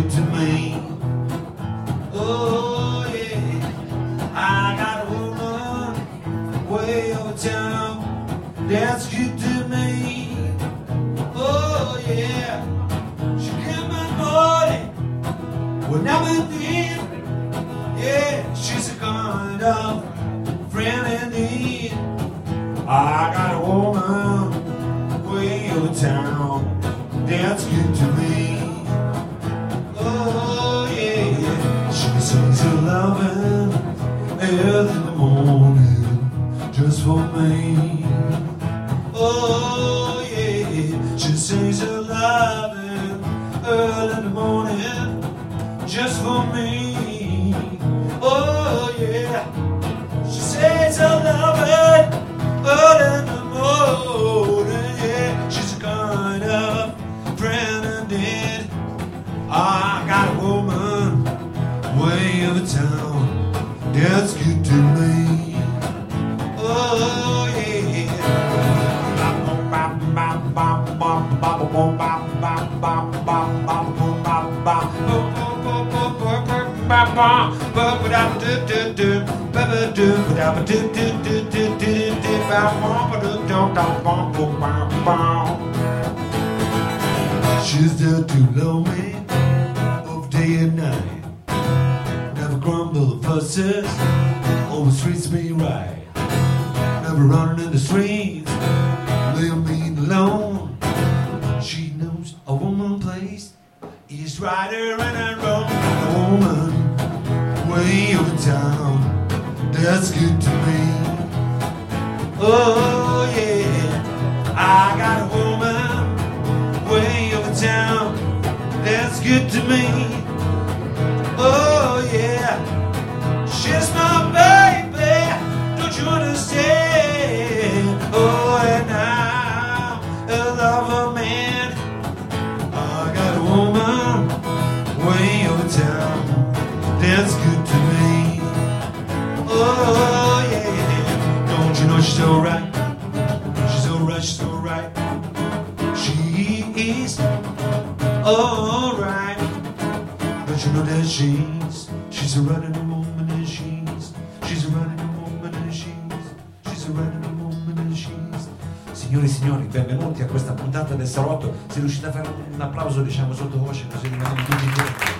that's good to me. Know she's alright? She's alright. She's alright. She is alright. Don't you know that she's she's a running woman and she's she's a running woman and she's she's a running woman and she's Signore e signori, benvenuti a questa puntata del salotto. Se riuscite a fare un applauso, diciamo sottovoce, così rimaniamo tutti insieme.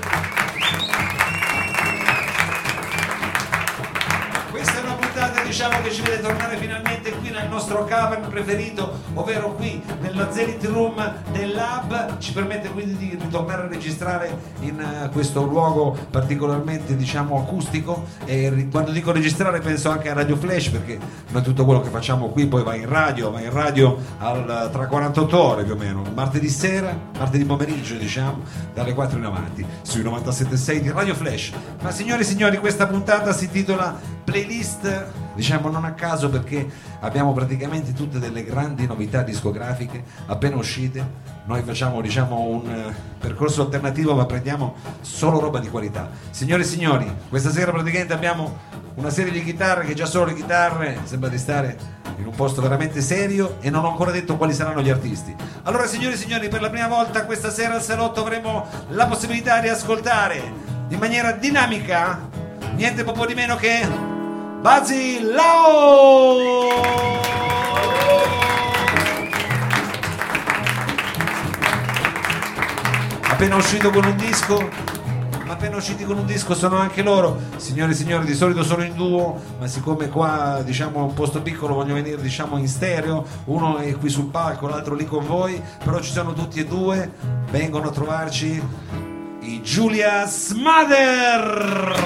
Diciamo che ci vede tornare finalmente qui nel nostro cavern preferito, ovvero qui nella Zenith Room del Lab, ci permette quindi di ritornare a registrare in eh, questo luogo particolarmente diciamo acustico. E quando dico registrare penso anche a Radio Flash perché noi tutto quello che facciamo qui poi va in radio, va in radio al- tra 48 ore più o meno, martedì sera, martedì pomeriggio diciamo, dalle 4 in avanti, sui 97.6 di Radio Flash. Ma signore e signori questa puntata si intitola Playlist diciamo non a caso perché abbiamo praticamente tutte delle grandi novità discografiche appena uscite. Noi facciamo diciamo un eh, percorso alternativo ma prendiamo solo roba di qualità. Signore e signori questa sera praticamente abbiamo una serie di chitarre che già solo le chitarre. Sembra di stare in un posto veramente serio e non ho ancora detto quali saranno gli artisti. Allora signore e signori per la prima volta questa sera al salotto avremo la possibilità di ascoltare in maniera dinamica niente po' di meno che Basilao! Appena uscito con un disco, appena usciti con un disco sono anche loro, signore e signori, di solito sono in duo, ma siccome qua diciamo è un posto piccolo voglio venire diciamo in stereo, uno è qui sul palco, l'altro lì con voi, però ci sono tutti e due, vengono a trovarci i Julius Mother!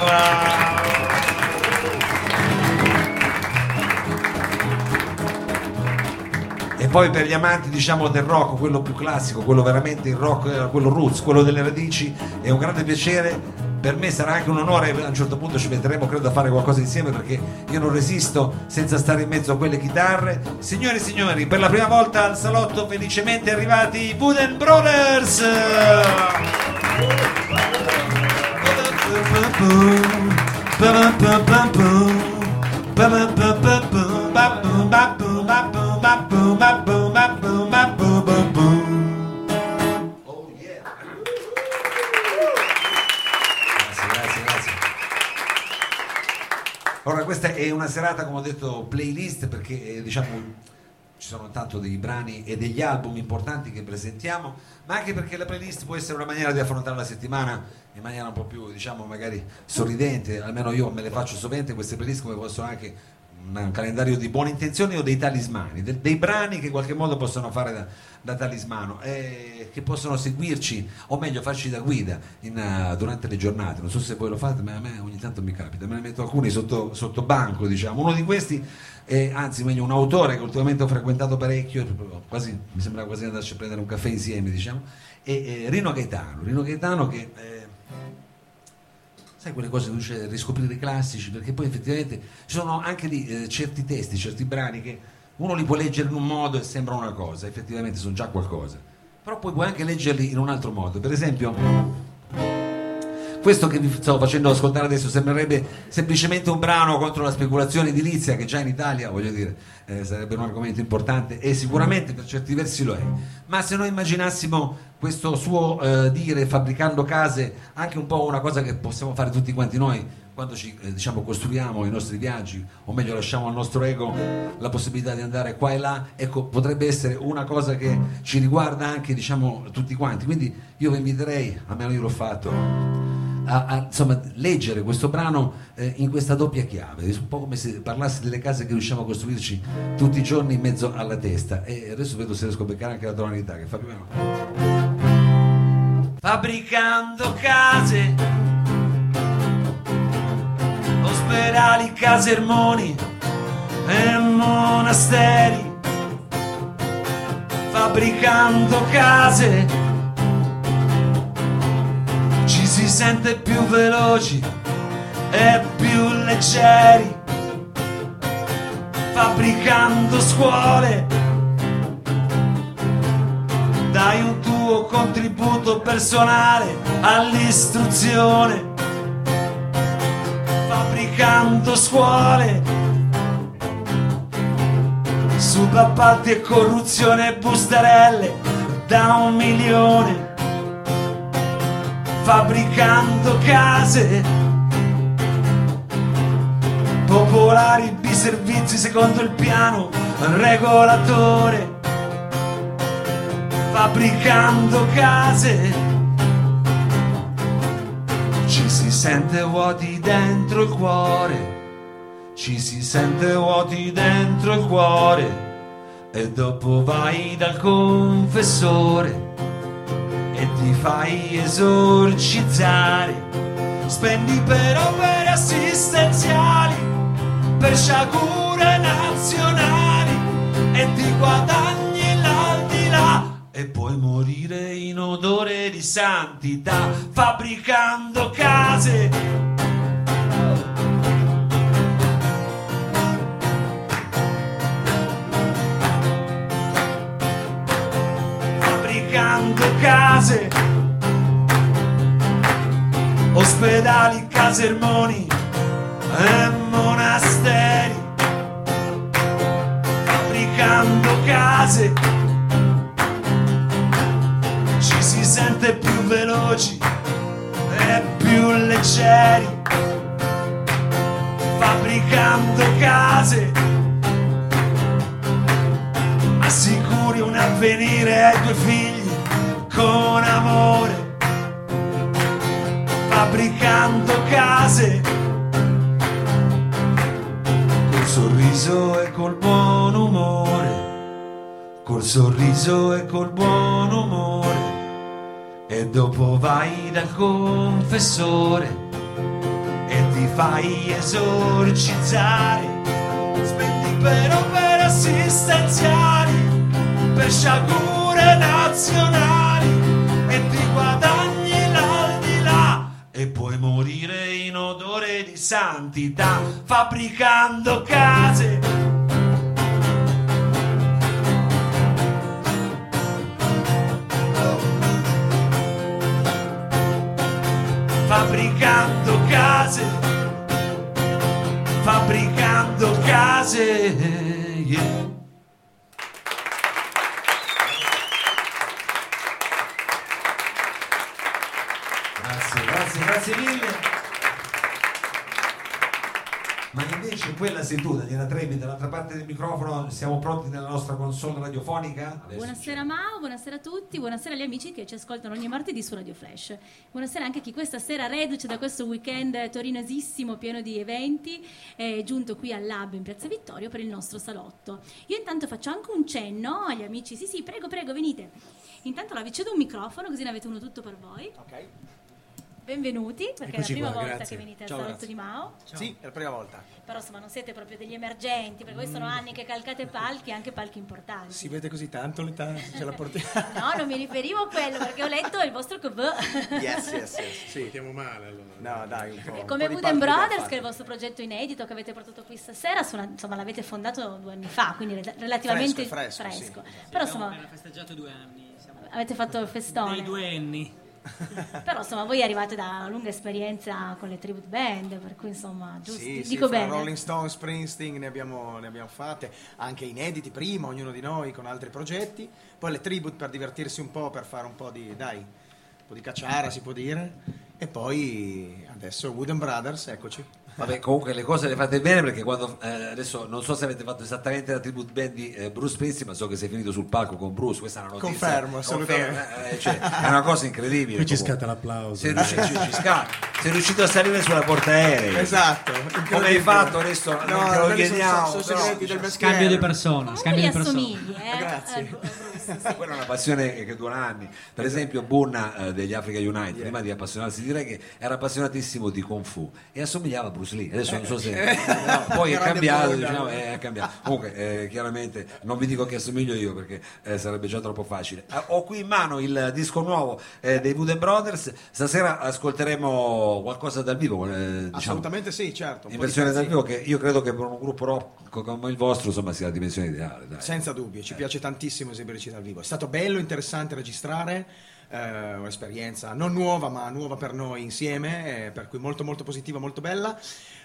Poi per gli amanti diciamo del rock, quello più classico, quello veramente il rock, eh, quello roots, quello delle radici, è un grande piacere. Per me sarà anche un onore, a un certo punto ci metteremo credo a fare qualcosa insieme perché io non resisto senza stare in mezzo a quelle chitarre. Signore e signori, per la prima volta al salotto felicemente arrivati i Wooden Brothers! Questa è una serata, come ho detto, playlist perché eh, diciamo ci sono tanto dei brani e degli album importanti che presentiamo, ma anche perché la playlist può essere una maniera di affrontare la settimana in maniera un po' più, diciamo, magari sorridente, almeno io me le faccio sovente queste playlist come possono anche un calendario di buone intenzioni o dei talismani, de- dei brani che in qualche modo possono fare da, da talismano, eh, che possono seguirci o meglio farci da guida in, uh, durante le giornate. Non so se voi lo fate, ma a me ogni tanto mi capita, me ne metto alcuni sotto, sotto banco, diciamo. Uno di questi è, anzi meglio, un autore che ultimamente ho frequentato parecchio, quasi, mi sembra quasi andarci a prendere un caffè insieme, diciamo, è, è Rino Gaetano. Rino Gaetano che... Eh, sai quelle cose che dice riscoprire i classici, perché poi effettivamente ci sono anche lì eh, certi testi, certi brani che uno li può leggere in un modo e sembra una cosa, effettivamente sono già qualcosa, però poi puoi anche leggerli in un altro modo. Per esempio, questo che vi sto facendo ascoltare adesso sembrerebbe semplicemente un brano contro la speculazione edilizia che già in Italia, voglio dire, eh, sarebbe un argomento importante e sicuramente per certi versi lo è. Ma se noi immaginassimo questo suo eh, dire fabbricando case anche un po' una cosa che possiamo fare tutti quanti noi quando ci eh, diciamo, costruiamo i nostri viaggi, o meglio lasciamo al nostro ego la possibilità di andare qua e là, ecco, potrebbe essere una cosa che ci riguarda anche diciamo, tutti quanti. Quindi io vi inviterei, almeno io l'ho fatto, a, a insomma, leggere questo brano eh, in questa doppia chiave, un po' come se parlassi delle case che riusciamo a costruirci tutti i giorni in mezzo alla testa. E adesso vedo se riesco a beccare anche la tonalità che fa più o meno. Fabbricando case ospedali, casermoni e monasteri, fabbricando case, sente più veloci e più leggeri, fabbricando scuole, dai un tuo contributo personale all'istruzione fabbricando scuole, subappalti e corruzione e bustarelle da un milione, fabbricando case, popolari biservizi secondo il piano regolatore, fabbricando case. Sente vuoti dentro il cuore, ci si sente vuoti dentro il cuore. E dopo vai dal confessore e ti fai esorcizzare, spendi per opere assistenziali, per sciagure nazionali e ti guadagni l'aldilà e puoi morire in odore di santità fabbricando case. Fabbricando case, ospedali, casermoni e monasteri. Fabbricando case sente più veloci e più leggeri, fabbricando case, assicuri un avvenire ai tuoi figli con amore, fabbricando case, col sorriso e col buon umore, col sorriso e col buon umore. E dopo vai dal confessore e ti fai esorcizzare. Spendi per opere assistenziali, per sciagure nazionali e ti guadagni l'aldilà e puoi morire in odore di santità fabbricando case fabbricando case, fabbricando case. Yeah. Quella sei tu, Daniela Trevi, dall'altra parte del microfono, siamo pronti nella nostra console radiofonica. Adesso buonasera Mao, buonasera a tutti, buonasera agli amici che ci ascoltano ogni martedì su Radio Flash. Buonasera anche a chi questa sera reduce da questo weekend torinesissimo pieno di eventi, è giunto qui al Lab in Piazza Vittorio per il nostro salotto. Io intanto faccio anche un cenno agli amici, sì sì, prego prego, venite. Intanto la vi cedo un microfono così ne avete uno tutto per voi. Ok. Benvenuti, perché Eccoci è la prima qua, volta grazie. che venite al Salotto grazie. di Mao. Ciao. Sì, è la prima volta. Però insomma non siete proprio degli emergenti, perché mm. sono anni che calcate palchi, anche palchi importanti. Si vede così tanto l'età, ce la portiamo. no, non mi riferivo a quello, perché ho letto il vostro CV. yes, yes, yes. Sì. Stiamo male allora. No, dai, un po'. E come Wooden Brothers, che è il vostro progetto inedito che avete portato qui stasera, sono, insomma l'avete fondato due anni fa, quindi relativamente fresco. fresco, fresco. Sì. Però insomma... Abbiamo festeggiato due anni. Siamo... Avete fatto il festone. Dei due anni. Però insomma voi arrivate da una lunga esperienza con le tribute band, per cui insomma giusto, sì, dico sì, bene. Rolling Stone, Springsteen ne abbiamo, ne abbiamo fatte, anche inediti prima, ognuno di noi con altri progetti, poi le tribute per divertirsi un po', per fare un po' di, dai, un po' di cacciara si può dire, e poi adesso Wooden Brothers, eccoci. Vabbè, comunque le cose le fate bene perché quando eh, adesso non so se avete fatto esattamente la tribute band di eh, Bruce Springsteen, ma so che sei finito sul palco con Bruce. Questa è una notizia. Confermo, assolutamente. Eh, cioè, è una cosa incredibile. Qui ci scatta l'applauso. Sei riuscito, ci, ci scatta. sei riuscito a salire sulla portaerei. Esatto. Come hai fatto adesso? No, non te lo chiediamo. Sono, sono segreti del Scambio di persona. Scambio di persona. Eh? Grazie. Eh, Quella è una passione che dura anni. Per esempio, Bunna eh, degli Africa United, prima di appassionarsi di reggae, era appassionatissimo di Kung Fu e assomigliava a Bruce Lee. Adesso non so se. Eh, no, poi è cambiato, diciamo, è cambiato. Comunque, eh, chiaramente, non vi dico che assomiglio io perché eh, sarebbe già troppo facile. ho qui in mano il disco nuovo dei Wooden Brothers. Stasera ascolteremo qualcosa dal vivo. Diciamo, Assolutamente sì, certo. In versione dal vivo, che io credo che per un gruppo rock come il vostro, insomma, sia la dimensione ideale. Dai. Senza dubbio, ci piace tantissimo esibirci dal vivo. È stato bello, interessante registrare, eh, un'esperienza non nuova ma nuova per noi insieme, eh, per cui molto molto positiva, molto bella.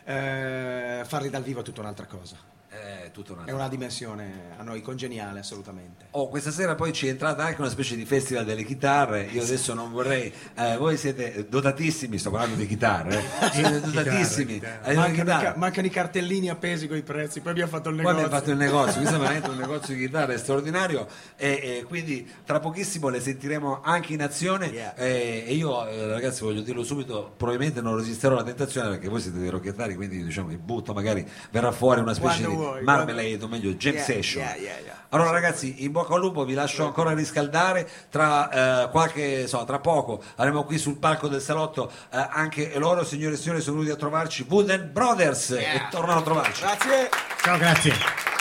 Eh, farli dal vivo è tutta un'altra cosa è tutta una, è una dimensione a noi congeniale assolutamente. Oh, questa sera poi ci è entrata anche una specie di festival delle chitarre. Io adesso non vorrei. Eh, voi siete dotatissimi, sto parlando di chitarre. Eh? Siete dotatissimi. Chitarre. Mancano, chitarre. I, mancano, i cartellini appesi con i prezzi. Poi abbiamo fatto il negozio. Poi abbiamo fatto il negozio. Questo è veramente un negozio di chitarre straordinario. E, e, quindi tra pochissimo le sentiremo anche in azione. Yeah. E, e, io, eh, ragazzi, voglio dirlo subito: probabilmente non resisterò alla tentazione perché voi siete dei rocchettari. Quindi diciamo, il butto magari verrà fuori una specie Quando di vuoi, Marmalade, o meglio Jam yeah, Session. Yeah, yeah, allora ragazzi, in bocca al lupo, vi lascio ancora riscaldare, tra, eh, qualche, so, tra poco avremo qui sul palco del salotto eh, anche loro, signore e signori, sono venuti a trovarci, Wooden Brothers, e tornano a trovarci. Grazie. Ciao, grazie.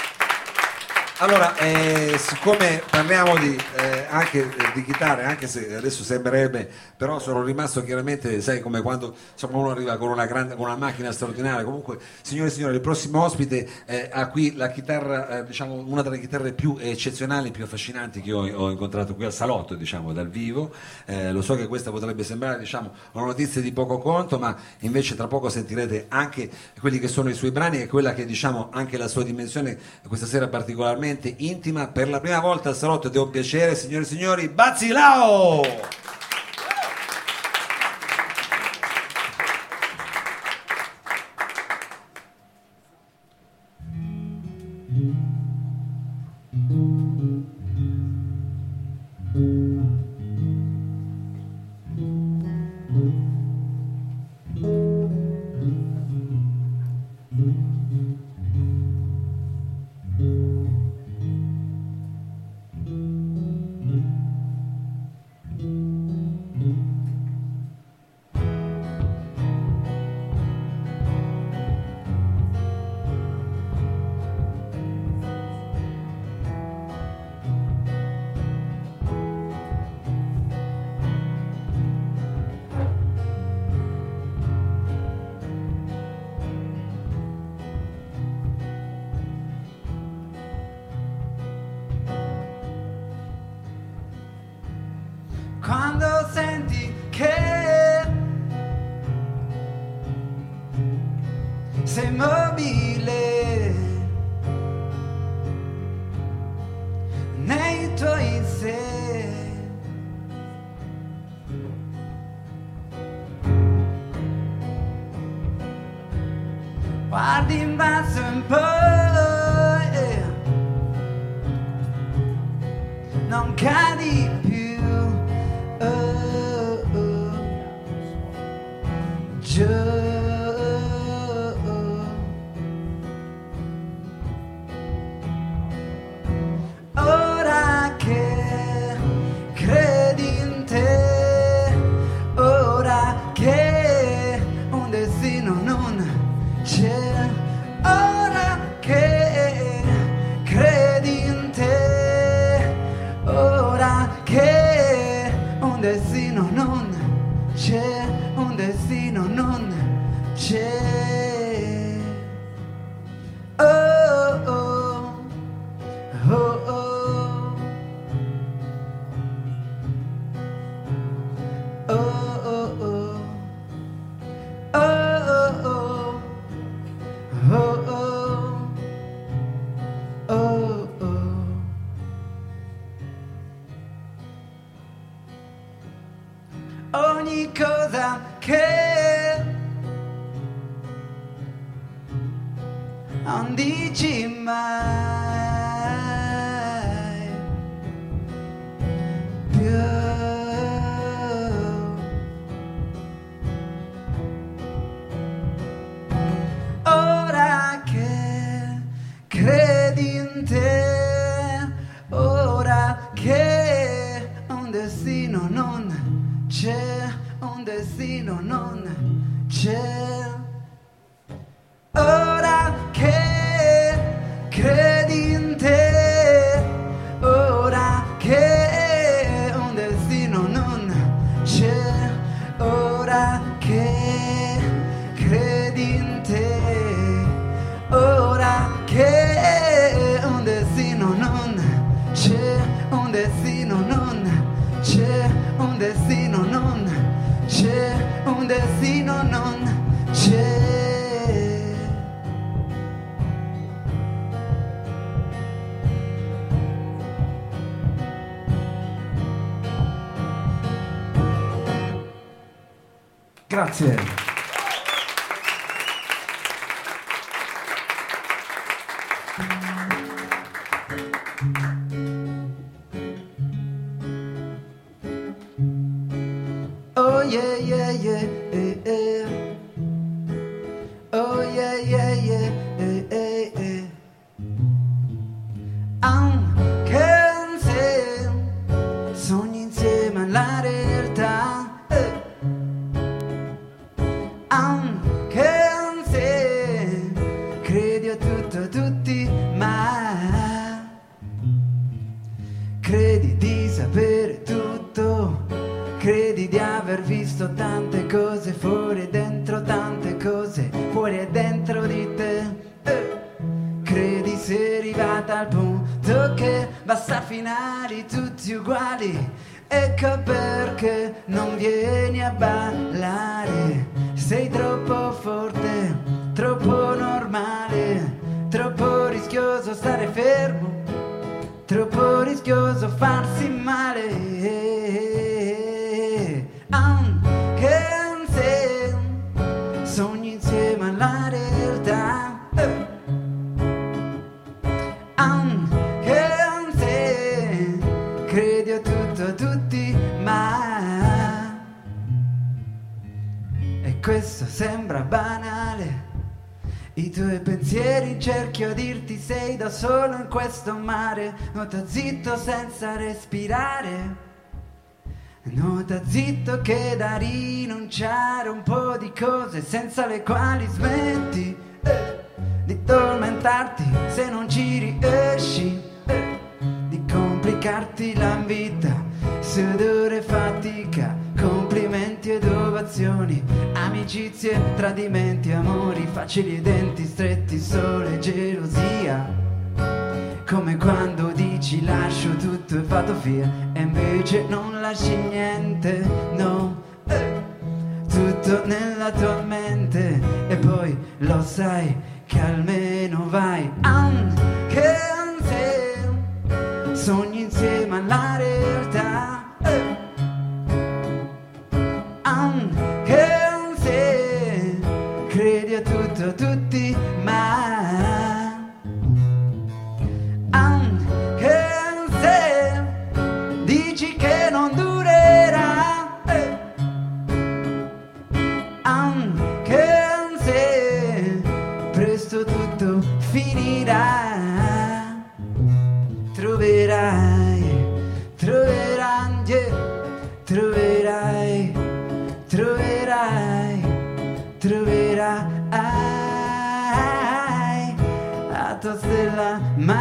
Allora, eh, siccome parliamo di, eh, anche eh, di chitarre, anche se adesso sembrerebbe, però sono rimasto chiaramente, sai come quando insomma, uno arriva con una, grande, con una macchina straordinaria, comunque signore e signori, il prossimo ospite eh, ha qui la chitarra, eh, diciamo una delle chitarre più eccezionali, più affascinanti che ho, ho incontrato qui al salotto, diciamo dal vivo, eh, lo so che questa potrebbe sembrare diciamo, una notizia di poco conto, ma invece tra poco sentirete anche quelli che sono i suoi brani e quella che diciamo anche la sua dimensione questa sera particolarmente veramente intima. Per la prima volta al salotto devo piacere, signore e signori, Bazzilao! 这 sei troppo forte troppo normale troppo rischioso stare fermo troppo rischioso farsi male sembra banale i tuoi pensieri cerchio a dirti sei da solo in questo mare, nuota zitto senza respirare. Nuota zitto che da rinunciare un po' di cose senza le quali smetti eh, di tormentarti se non ci riesci, eh, di complicarti la vita, sudore e fatica, complimenti ed ovazioni, amicizie, tradimenti, amori facili e denti stretti, sole, gelosia. Come quando dici lascio tutto e vado via e invece non lasci niente, no. eh, tutto nella tua mente e poi lo sai che almeno vai anche se sogni insieme alla realtà. Anche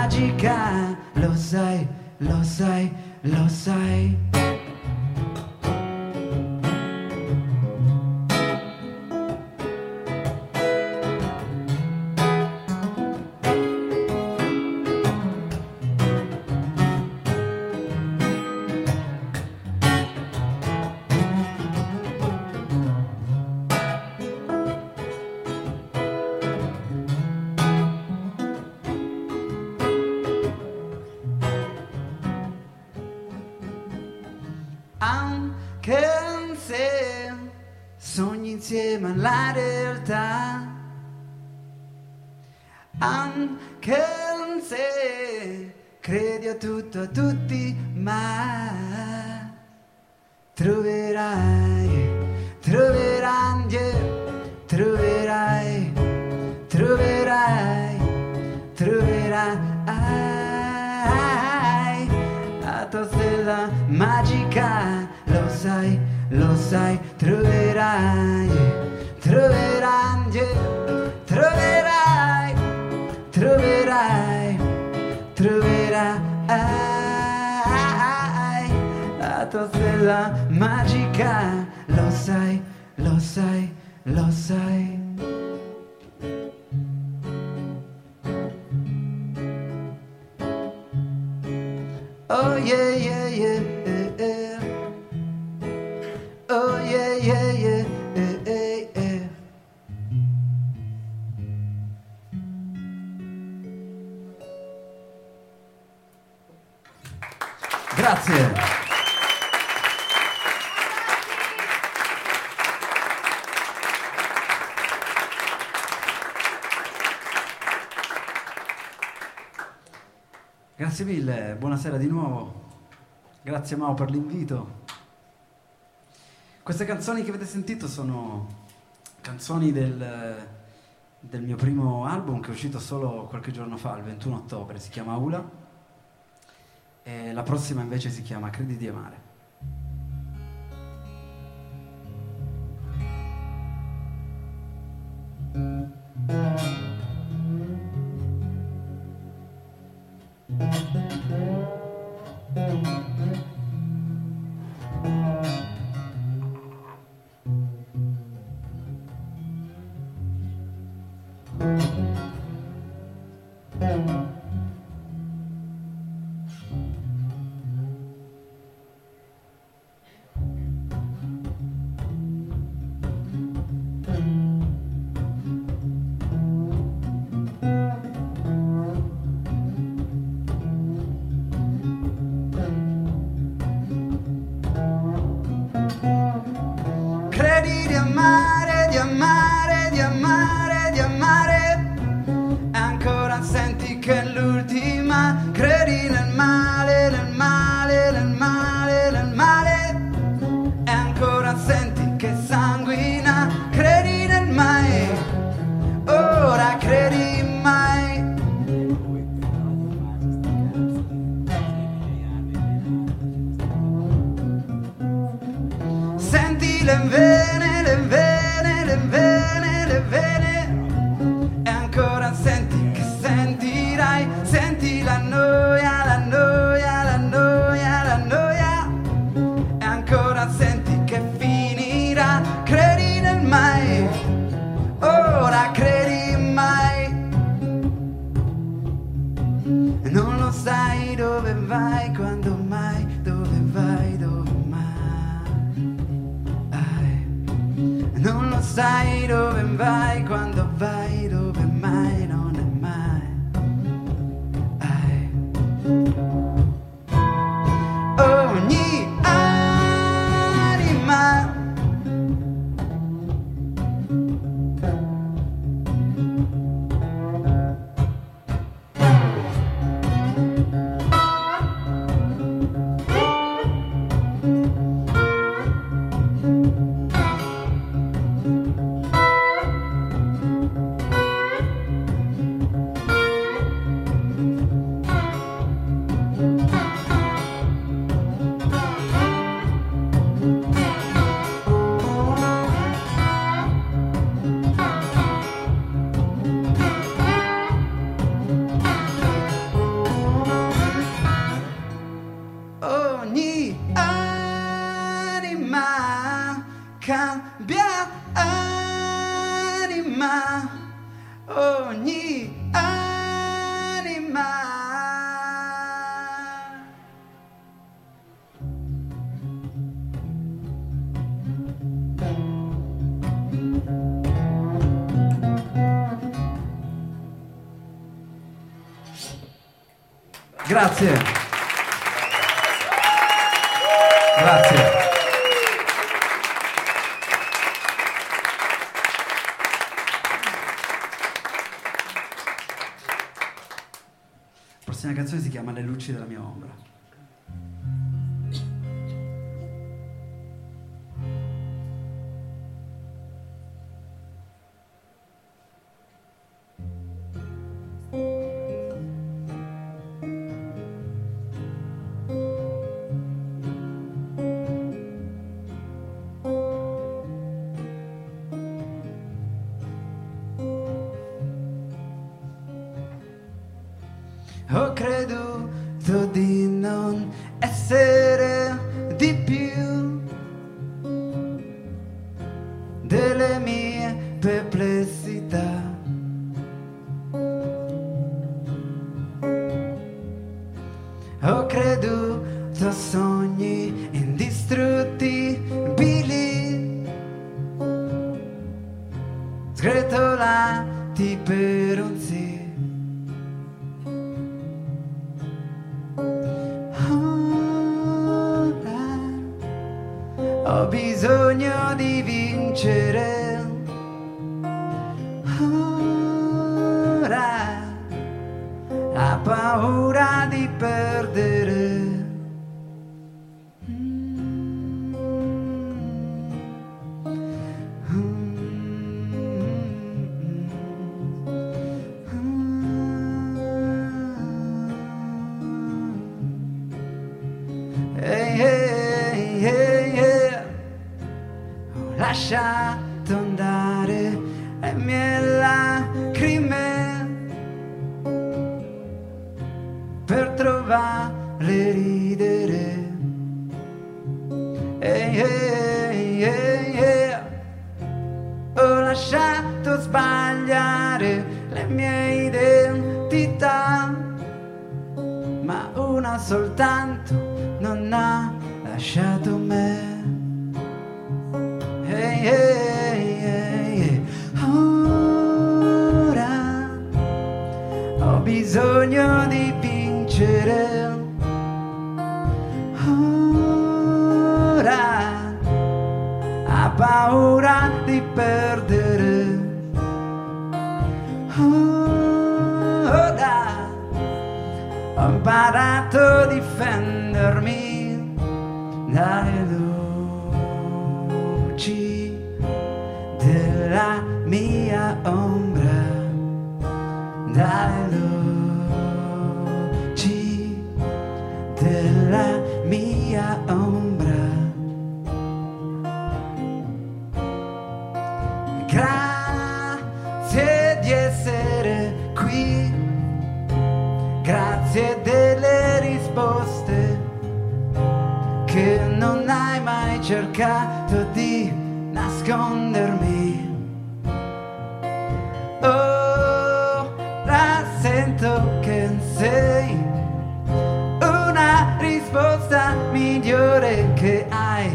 stella magica, lo sai, lo sai, lo sai. Anche se credi a tutto, a tutti, ma troverai, troverai, troverai, troverai, troverai la tua stella magica, lo sai, lo sai, troverai, troverai, la tua stella magica, lo sai, lo sai, lo sai. Oh yeah. Oh. Grazie buonasera di nuovo. Grazie Mao per l'invito. Queste canzoni che avete sentito sono canzoni del, del mio primo album che è uscito solo qualche giorno fa, il 21 ottobre, si chiama Ula. E la prossima invece si chiama Credi di amare. Grazie. Ehi, ehi, ehi, ehi. Ho lasciato sbagliare le mie identità ma una soltanto non ha lasciato me. Ehi, ehi, ehi, ehi. Ora ho bisogno di vincere. Paura di perdere. Ora ho imparato a difendermi. Dalle cercato di nascondermi. Ora sento che sei una risposta migliore che hai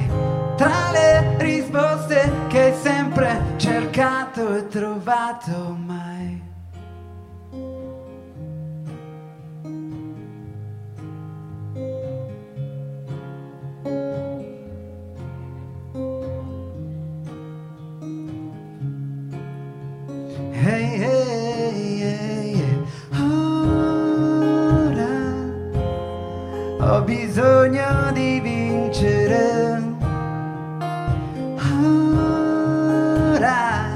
tra le risposte che hai sempre cercato e trovato bisogno di vincere. Ora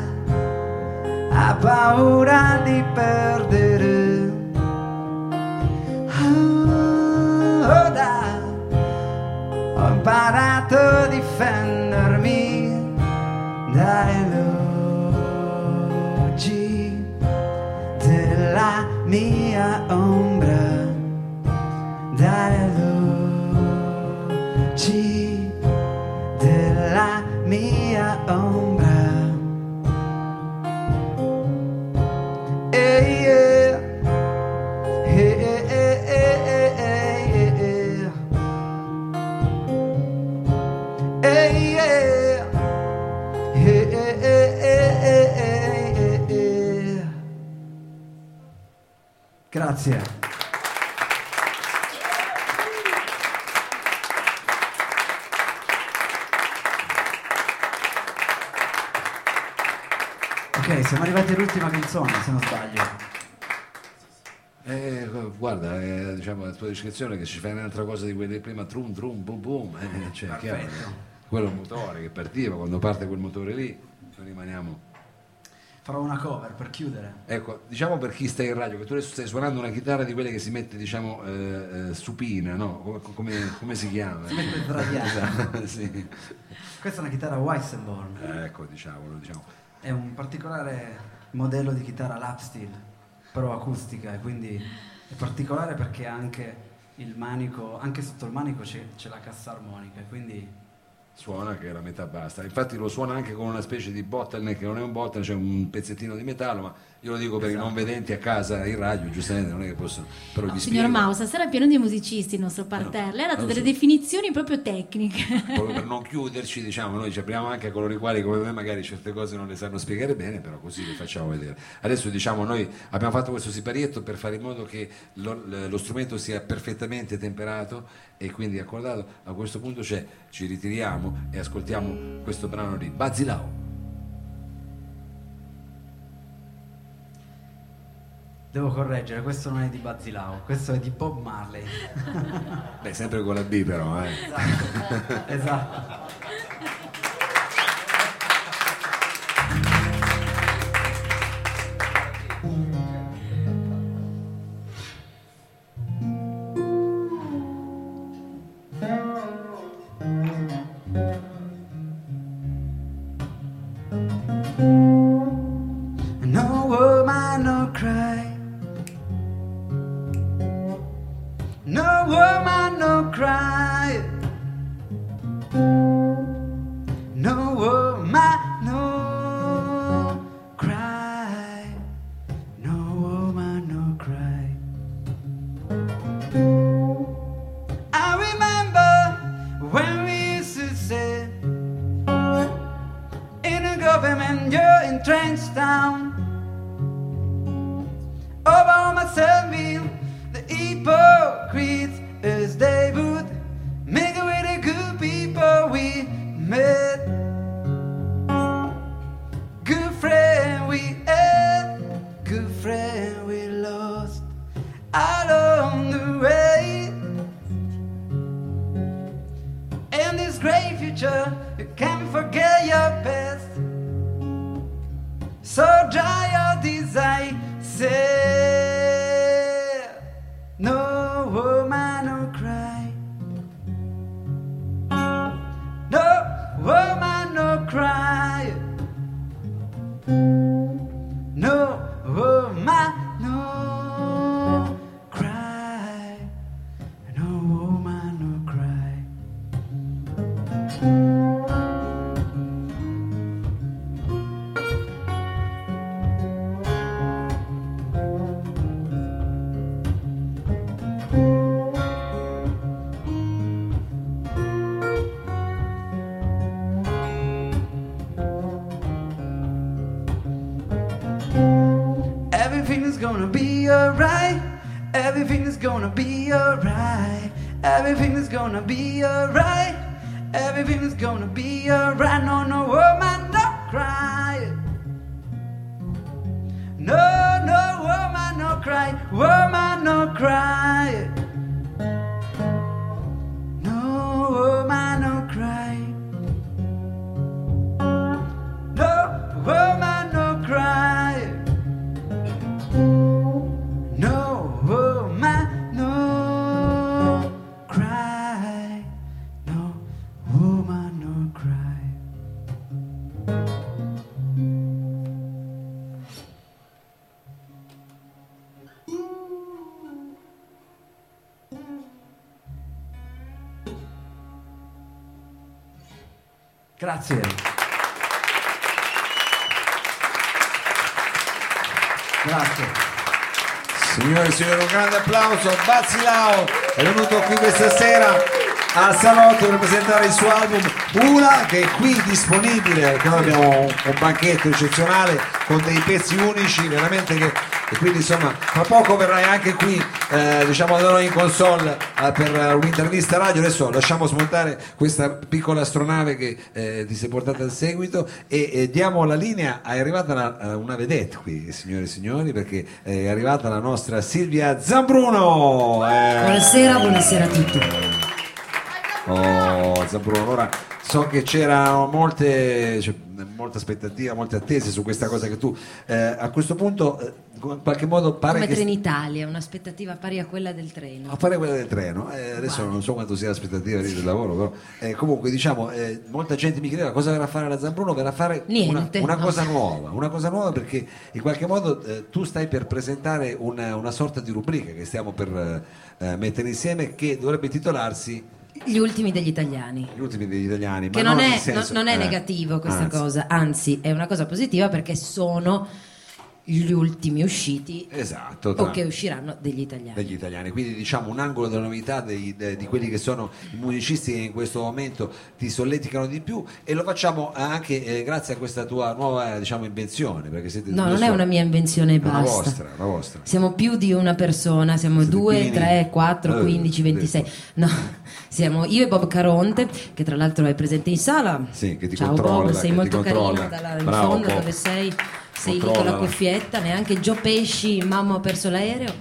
ha paura di perdere. Ora ho imparato a difendermi Grazie. Ok, siamo arrivati all'ultima canzone, se non sbaglio. Eh, guarda, eh, diciamo la tua descrizione che ci fai un'altra cosa di quelle prima, trum trum, boom boom, eh, cioè, chiaro, quello è il motore che partiva, quando parte quel motore lì, rimaniamo. Farò una cover per chiudere. Ecco, diciamo per chi sta in radio, che tu adesso stai suonando una chitarra di quelle che si mette, diciamo, eh, eh, supina, no? Come, come- si chiama? Si mette sdraiata. Esatto, sì. Questa è una chitarra Weissenborn. Ecco, diciamolo, diciamo. È un particolare modello di chitarra lap steel, però acustica e quindi è particolare perché anche il manico, anche sotto il manico c'è, c'è la cassa armonica, quindi Suona che la metà basta. Infatti lo suona anche con una specie di bottleneck, che non è un bottleneck, c'è un pezzettino di metallo, ma io lo dico per i non vedenti a casa in radio, giustamente non è che possono. Però vi Signor spiego, Mau, stasera è pieno di musicisti il nostro parterre. Lei ha dato delle so. definizioni proprio tecniche. proprio per non chiuderci, diciamo, noi ci apriamo anche a coloro i quali come me magari certe cose non le sanno spiegare bene, però così le facciamo vedere. Adesso diciamo noi abbiamo fatto questo siparietto per fare in modo che lo, lo strumento sia perfettamente temperato e quindi accordato. A questo punto c'è, ci ritiriamo e ascoltiamo questo brano di Bazzilao. Devo correggere, questo non è di Bazzilao, questo è di Bob Marley. Beh, sempre con la B però, eh. Esatto. esatto. Gonna be alright. Everything is gonna be alright. Everything is gonna be alright. Everything is gonna be alright. No, no, oh, woman, don't cry. No, no, oh, woman, no cry. Oh, woman, no cry. Grazie. Grazie. Signore e signori, un grande applauso Bazzilao, è venuto qui questa sera al salotto per presentare il suo album Una che è qui disponibile, noi abbiamo un banchetto eccezionale con dei pezzi unici veramente che e quindi insomma fra poco verrai anche qui eh, diciamo da noi in console eh, per un'intervista radio. Adesso lasciamo smontare questa piccola astronave che eh, ti sei portata al seguito e eh, diamo la linea. È arrivata una, eh, una vedette qui signore e signori perché è arrivata la nostra Silvia Zambruno. Eh, Buonasera, buonasera a tutti. Oh, Zambruno, allora so che c'erano molte, cioè, molte aspettative, molte attese su questa cosa che tu eh, a questo punto eh, in qualche modo pare Come che Trenitalia, un'aspettativa pari a quella del treno. a fare quella del treno, eh, adesso non so quanto sia l'aspettativa lì del lavoro, però eh, comunque diciamo, eh, molta gente mi chiedeva cosa verrà a fare la Zambruno, verrà a fare una, Niente, una no. cosa nuova, una cosa nuova perché in qualche modo eh, tu stai per presentare una, una sorta di rubrica che stiamo per eh, mettere insieme che dovrebbe titolarsi Gli ultimi degli italiani. Gli ultimi degli italiani. Che non, non è, senso- non- non è eh, negativo questa anzi. cosa, anzi è una cosa positiva perché sono gli ultimi usciti Esatto, o che usciranno degli italiani. degli italiani, quindi diciamo un angolo della novità dei- de- di quelli che sono i musicisti che in questo momento ti solleticano di più e lo facciamo anche eh, grazie a questa tua nuova diciamo, invenzione. Perché siete No, due non è una mia invenzione e È una basta. vostra, una vostra. Siamo più di una persona, siamo Siete 2, pieni? 3, 4, Eh, 15, 26. No, siamo io e Bob Caronte, che tra l'altro è presente in sala. Sì, che ti Ciao controlla, Bob, sei molto carino da là in Bravo, fondo Bob. dove sei. Sei lì con Controlla. la cuffietta, neanche Gio Pesci, mamma ho perso l'aereo.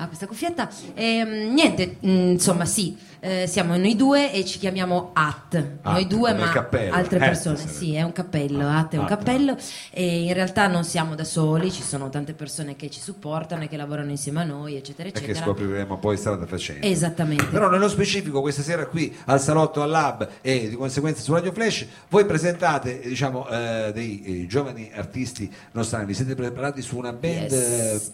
Ha questa cuffietta. E, mm, niente, mm, insomma, sì, eh, siamo noi due e ci chiamiamo AT. noi AT, due, ma cappello. altre Eh, persone. sarebbe. Sì, è un cappello, AT è un AT. cappello. E in realtà non siamo da soli, ci sono tante persone che ci supportano e che lavorano insieme a noi, eccetera, E che eccetera. scopriremo poi strada facendo. Esattamente. Però nello specifico questa sera qui al salotto al lab e di conseguenza su Radio Flash voi presentate diciamo eh, dei eh, giovani artisti nostrani, siete preparati su una band Yes.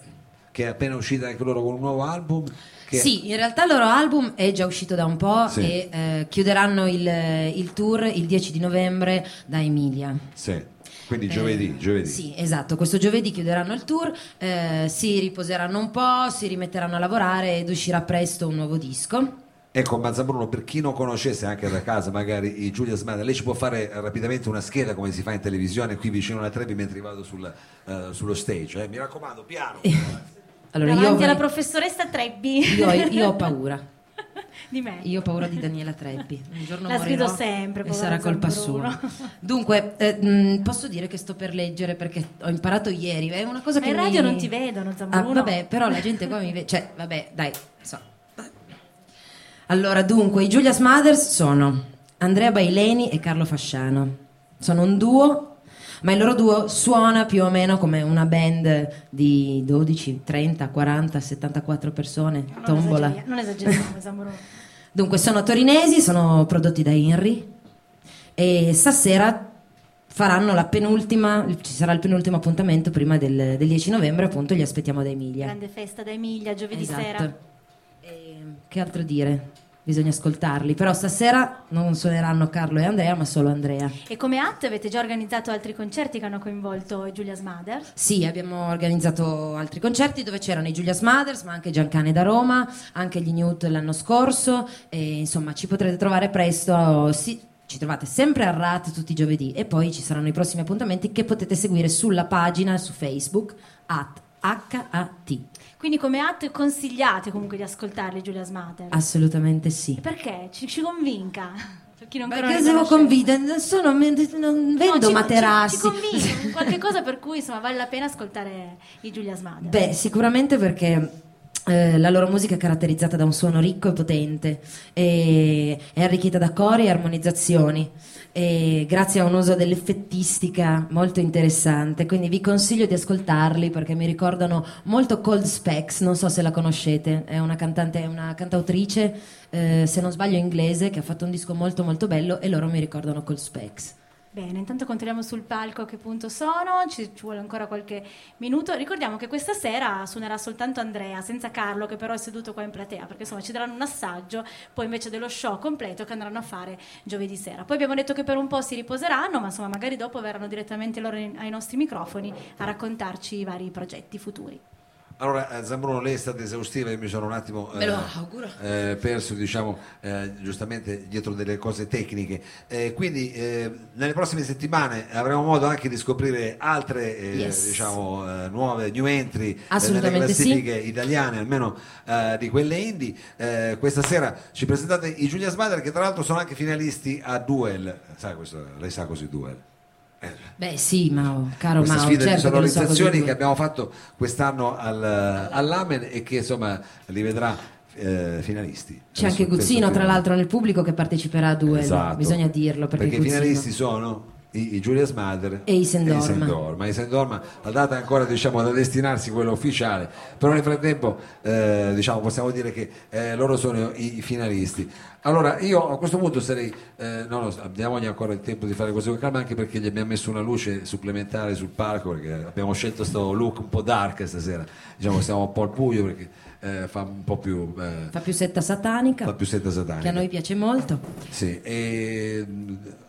Eh, che è appena uscita anche loro con un nuovo album? Che Sì, in realtà il loro album è già uscito da un po' Sì. e eh, chiuderanno il, il tour il 10 di novembre da Emilia. Sì. Quindi giovedì, Eh, giovedì. Sì, esatto, questo giovedì chiuderanno il tour, eh, si riposeranno un po', si rimetteranno a lavorare ed uscirà presto un nuovo disco. Ecco, Mazzabruno, per chi non conoscesse anche da casa magari i Giulia Smada, lei ci può fare rapidamente una scheda come si fa in televisione qui vicino alla Trevi mentre vado sul, eh, sullo stage. eh? Mi raccomando, piano. Allora, io, Davanti alla avrei- professoressa Trebbi. io, io ho paura. di me. Io ho paura di Daniela Trebbi. Un giorno La sgrido sempre, E sarà colpa sua. Dunque, eh, mh, posso dire che sto per leggere perché ho imparato ieri. È una cosa Ma che in mi- radio non ti vedono, Ah, Zambruno. vabbè, però la gente qua mi vede. Cioè, vabbè, dai. so. Allora, dunque, i Julius Mothers sono Andrea Baileni e Carlo Fasciano. Sono un duo, ma il loro duo suona più o meno come una band di 12, 30, 40, 74 persone. Non Tombola. esageriamo, Non esageriamo, Zambruno. Dunque, sono torinesi, sono prodotti da Henry e stasera faranno la penultima, ci sarà il penultimo appuntamento prima del, del 10 novembre, appunto, li aspettiamo da Emilia. Grande festa da Emilia, giovedì Esatto. sera. E, che altro dire? Bisogna ascoltarli, però stasera non suoneranno Carlo e Andrea, ma solo Andrea. E come AT avete già organizzato altri concerti che hanno coinvolto Giulia Smader? Sì, abbiamo organizzato altri concerti dove c'erano i Julius Mothers, ma anche Giancane da Roma, anche gli Newt l'anno scorso, e insomma ci potrete trovare presto. sì, ci trovate sempre a RAT tutti i giovedì e poi ci saranno i prossimi appuntamenti che potete seguire sulla pagina su Facebook at HAT. Quindi come AT consigliate comunque di ascoltarli Giulia Smader? Assolutamente sì. Perché? Ci, ci convinca. Per chi non Perché conosce. convinti, non, sono- non No, vendo ci- materassi. Ci, ci convince, qualche cosa per cui insomma vale la pena ascoltare i Giulia Smader. Beh, sicuramente perché eh, la loro musica è caratterizzata da un suono ricco e potente, e è arricchita da cori e armonizzazioni, e grazie a un uso dell'effettistica molto interessante. Quindi vi consiglio di ascoltarli perché mi ricordano molto Cold Specs, non so se la conoscete, è una cantante, è una cantautrice, eh, se non sbaglio inglese, che ha fatto un disco molto molto bello e loro mi ricordano Cold Specs. Bene, intanto controlliamo sul palco a che punto sono, ci, ci vuole ancora qualche minuto. Ricordiamo che questa sera suonerà soltanto Andrea, senza Carlo, che però è seduto qua in platea, perché insomma ci daranno un assaggio, poi invece dello show completo che andranno a fare giovedì sera. Poi abbiamo detto che per un po' si riposeranno, ma insomma magari dopo verranno direttamente loro in- ai nostri microfoni a raccontarci i vari progetti futuri. Allora, eh, Zambruno, lei è stata esaustiva, io mi sono un attimo auguro. eh, perso, diciamo, eh, giustamente dietro delle cose tecniche. Eh, quindi eh, nelle prossime settimane avremo modo anche di scoprire altre, eh, Yes. diciamo, eh, nuove new entry eh, nelle Assolutamente sì. classifiche italiane, almeno eh, di quelle indie. Eh, questa sera ci presentate i Giulia Smader, che tra l'altro sono anche finalisti a Duel. Sa questo, lei sa così Duel? Eh, Beh, sì, Mao, caro questa Mao, sfida di certo che so sonorizzazioni che abbiamo fatto quest'anno al, all'Amen e che insomma li vedrà eh, finalisti. C'è Adesso anche Guzzino, tra l'altro, nel pubblico che parteciperà a Duel, Esatto. bisogna dirlo, perché, perché i finalisti sono i, i Julius Mother E i Sendorma. Sendorma. I Sendorma, la data è ancora diciamo, da destinarsi quella ufficiale, però nel frattempo eh, diciamo, possiamo dire che eh, loro sono i, i finalisti. Allora io a questo punto sarei, eh, non lo so, diamogli ancora il tempo di fare cose con calma anche perché gli abbiamo messo una luce supplementare sul palco perché abbiamo scelto questo look un po' dark stasera, diciamo stiamo un po' al buio perché eh, fa un po' più... eh, Fa più setta satanica, fa più setta satanica. che a noi piace molto. Sì, e...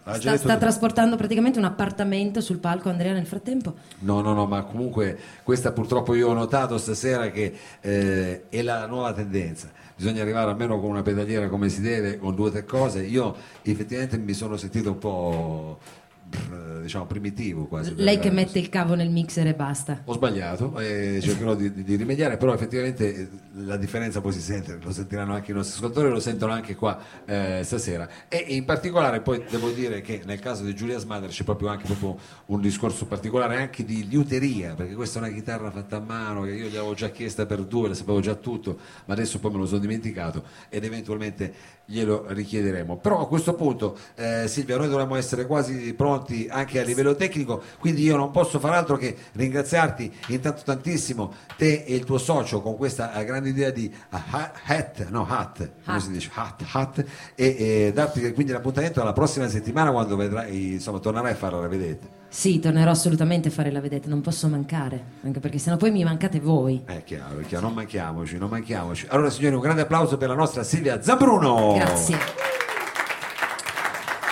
già Sta, sta trasportando praticamente un appartamento sul palco Andrea nel frattempo. No, no, no, ma comunque questa purtroppo io ho notato stasera che eh, è la nuova tendenza. Bisogna arrivare almeno con una pedaliera come si deve, con due o tre cose. Io effettivamente mi sono sentito un po' brr, diciamo primitivo quasi. Lei che mette il cavo nel mixer e basta. Ho sbagliato e cercherò di, di- di rimediare, però effettivamente eh, la differenza poi si sente, lo sentiranno anche i nostri ascoltatori, lo sentono anche qua eh, stasera. E in particolare poi devo dire che nel caso di Giulia Smader c'è proprio anche proprio un discorso particolare anche di liuteria, perché questa è una chitarra fatta a mano che io gli avevo già chiesta per due, la sapevo già tutto, ma adesso poi me lo sono dimenticato ed eventualmente glielo richiederemo. Però a questo punto eh, Silvia noi dovremmo essere quasi pronti anche a livello tecnico, quindi io non posso far altro che ringraziarti intanto tantissimo te e il tuo socio con questa eh, grande idea di ah, ha- hat, no hat, come si dice hat, hat e, e darti quindi l'appuntamento alla prossima settimana quando vedrai, insomma tornerai a fare la vedete. Sì, tornerò assolutamente a fare la vedete, non posso mancare, anche perché sennò poi mi mancate voi. È chiaro, è chiaro, non manchiamoci, non manchiamoci. Allora signori un grande applauso per la nostra Silvia Zambruno. Grazie.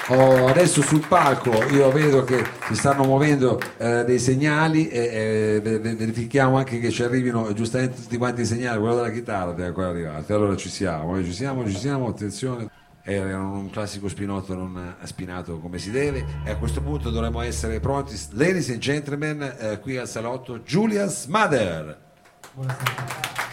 Oh, adesso sul palco io vedo che si stanno muovendo eh, dei segnali e eh, ve- ve- verifichiamo anche che ci arrivino giustamente tutti quanti i segnali, quello della chitarra deve ancora arrivare. Allora ci siamo, eh, ci siamo, ci siamo, attenzione. Era un classico spinotto non spinato come si deve e a questo punto dovremmo essere pronti. Ladies and gentlemen, eh, qui al salotto Julia's Mother. Everyone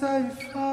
safe.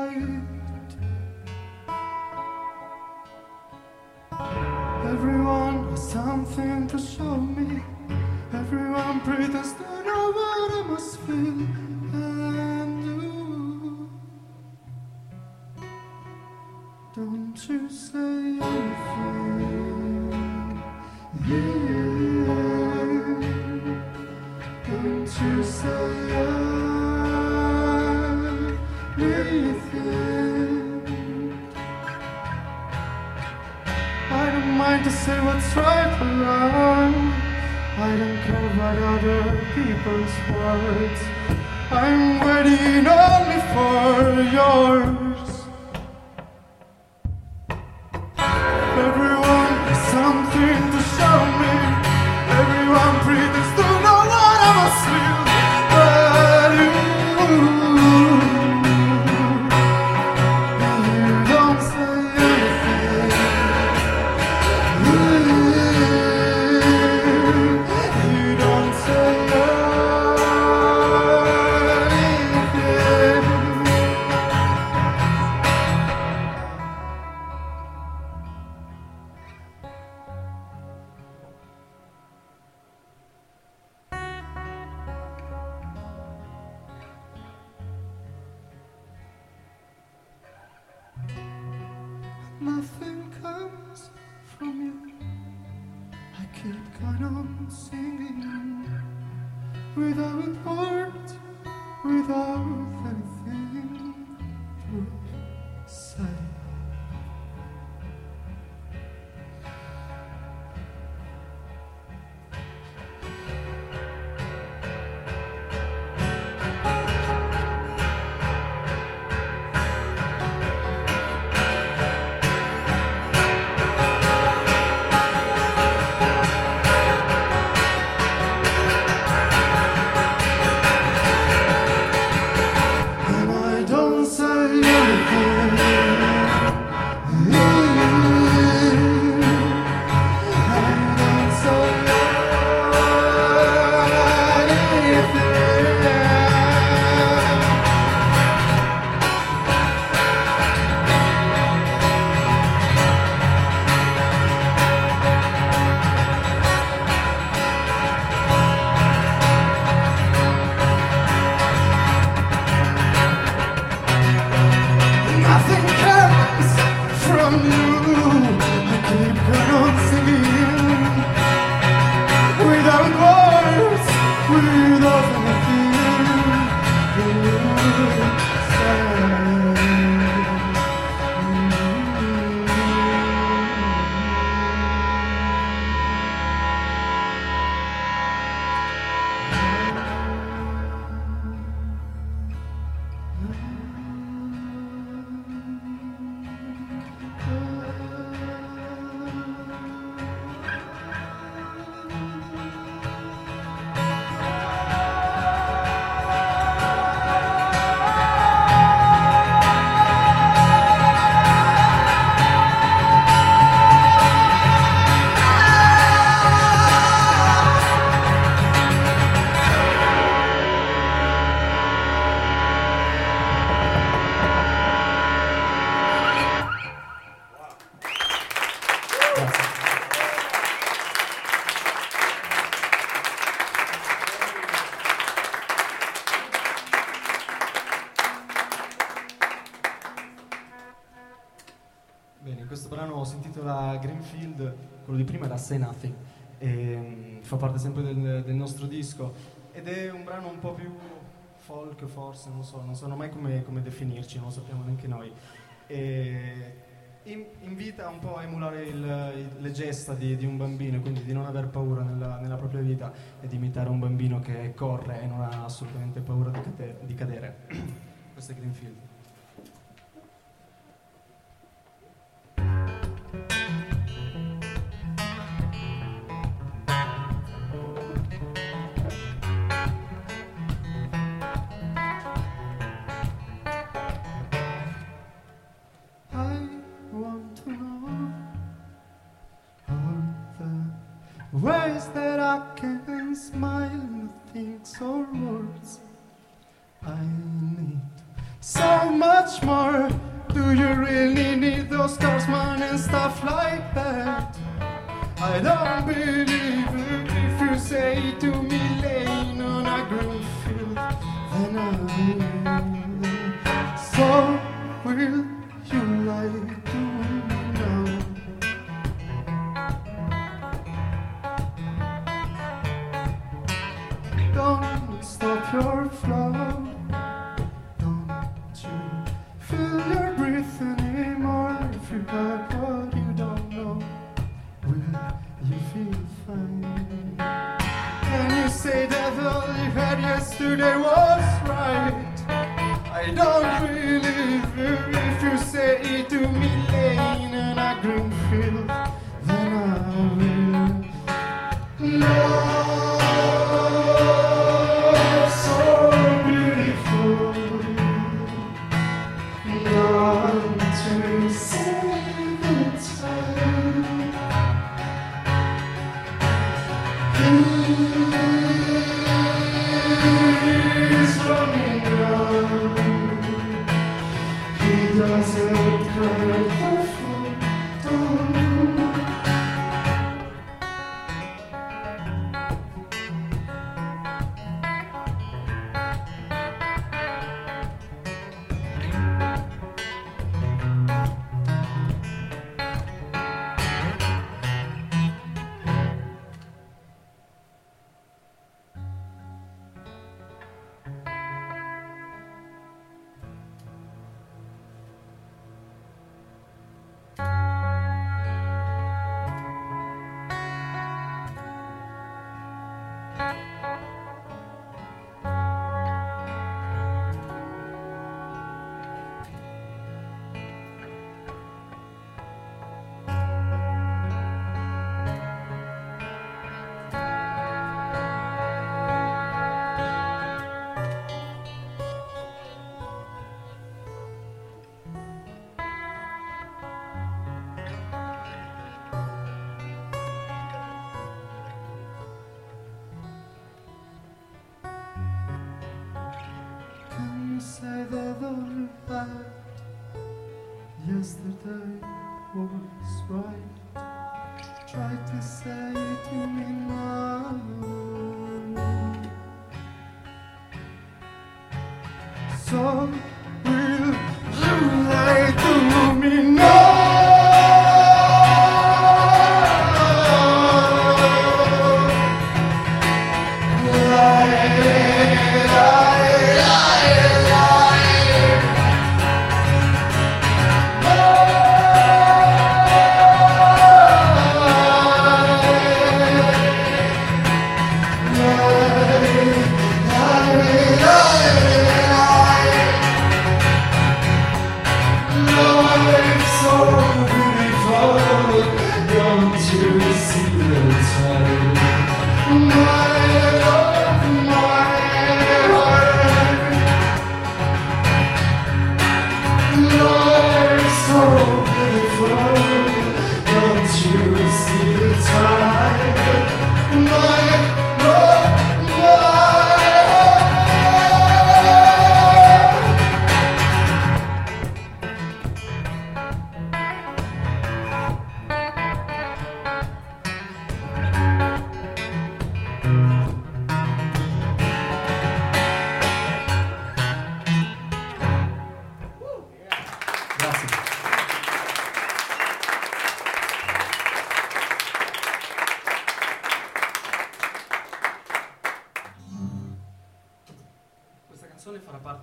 Say Nothing, e, mm, fa parte sempre del, del nostro disco ed è un brano un po' più folk forse, non so, non so mai come, come definirci, non lo sappiamo neanche noi. E in- invita un po' a emulare il- le gesta di, di un bambino, quindi di non aver paura nella, nella propria vita e di imitare un bambino che corre e non ha assolutamente paura di, cade- di cadere. Questo è Greenfield. Ways that I can smile, things or words. I need so much more. Do you really need those stars, man, and stuff like that? I don't believe it if you say to me, laying on a green field, then I will. So will you lie stop your flow. Don't you feel your breath anymore? If you have what you don't know, will you feel fine? Can you say that all you had yesterday was right. I don't believe you if you say it to me laying in a green field.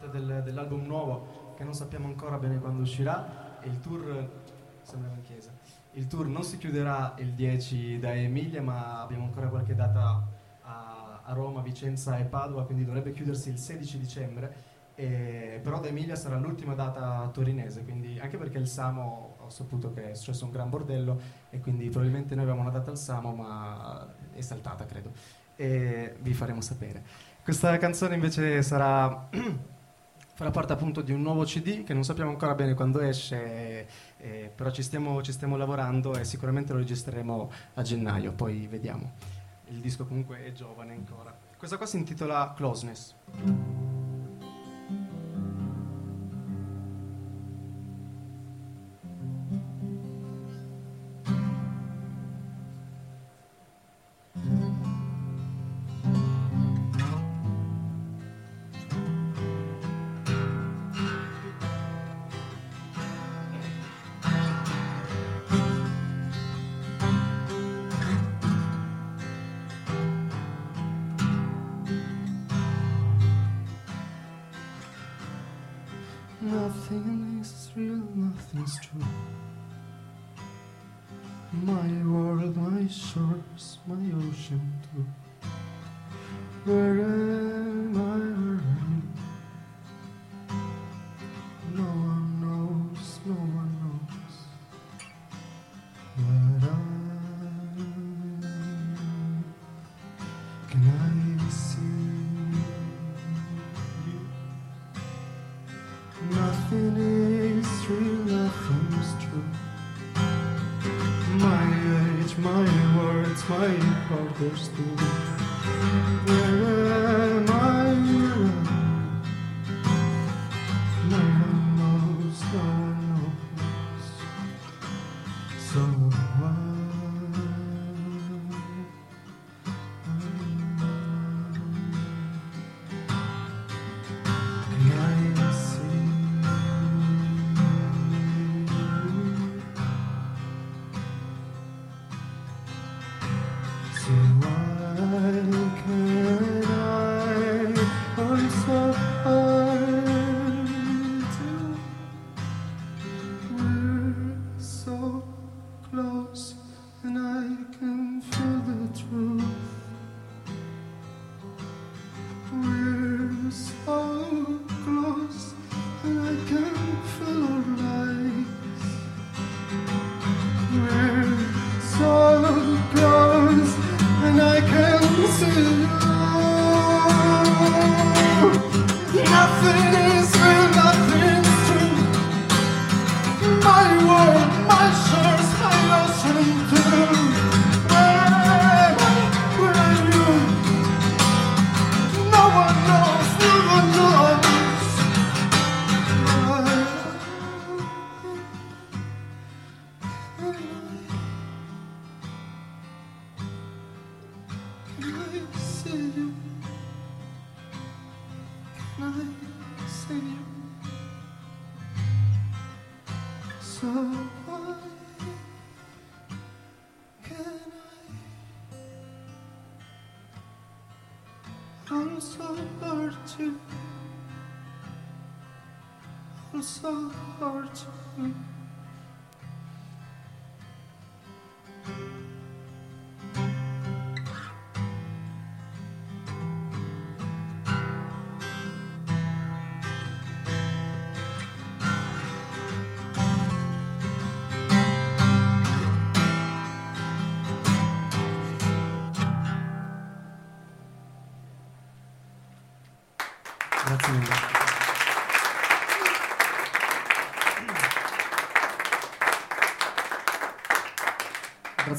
Parte del- dell'album nuovo che non sappiamo ancora bene quando uscirà e il tour sembrava in chiesa. Il tour non si chiuderà il 10 da Emilia, ma abbiamo ancora qualche data a, a Roma, Vicenza e Padova, quindi dovrebbe chiudersi il 16 dicembre. E- però da Emilia sarà l'ultima data torinese, quindi anche perché il Samo ho saputo che è successo un gran bordello e quindi probabilmente noi avevamo una data al Samo, ma è saltata credo. E vi faremo sapere. Questa canzone invece sarà farà parte appunto di un nuovo CD che non sappiamo ancora bene quando esce, eh, però ci stiamo, ci stiamo lavorando e sicuramente lo registreremo a gennaio, poi vediamo. Il disco comunque è giovane ancora. Questa qua si intitola Closeness.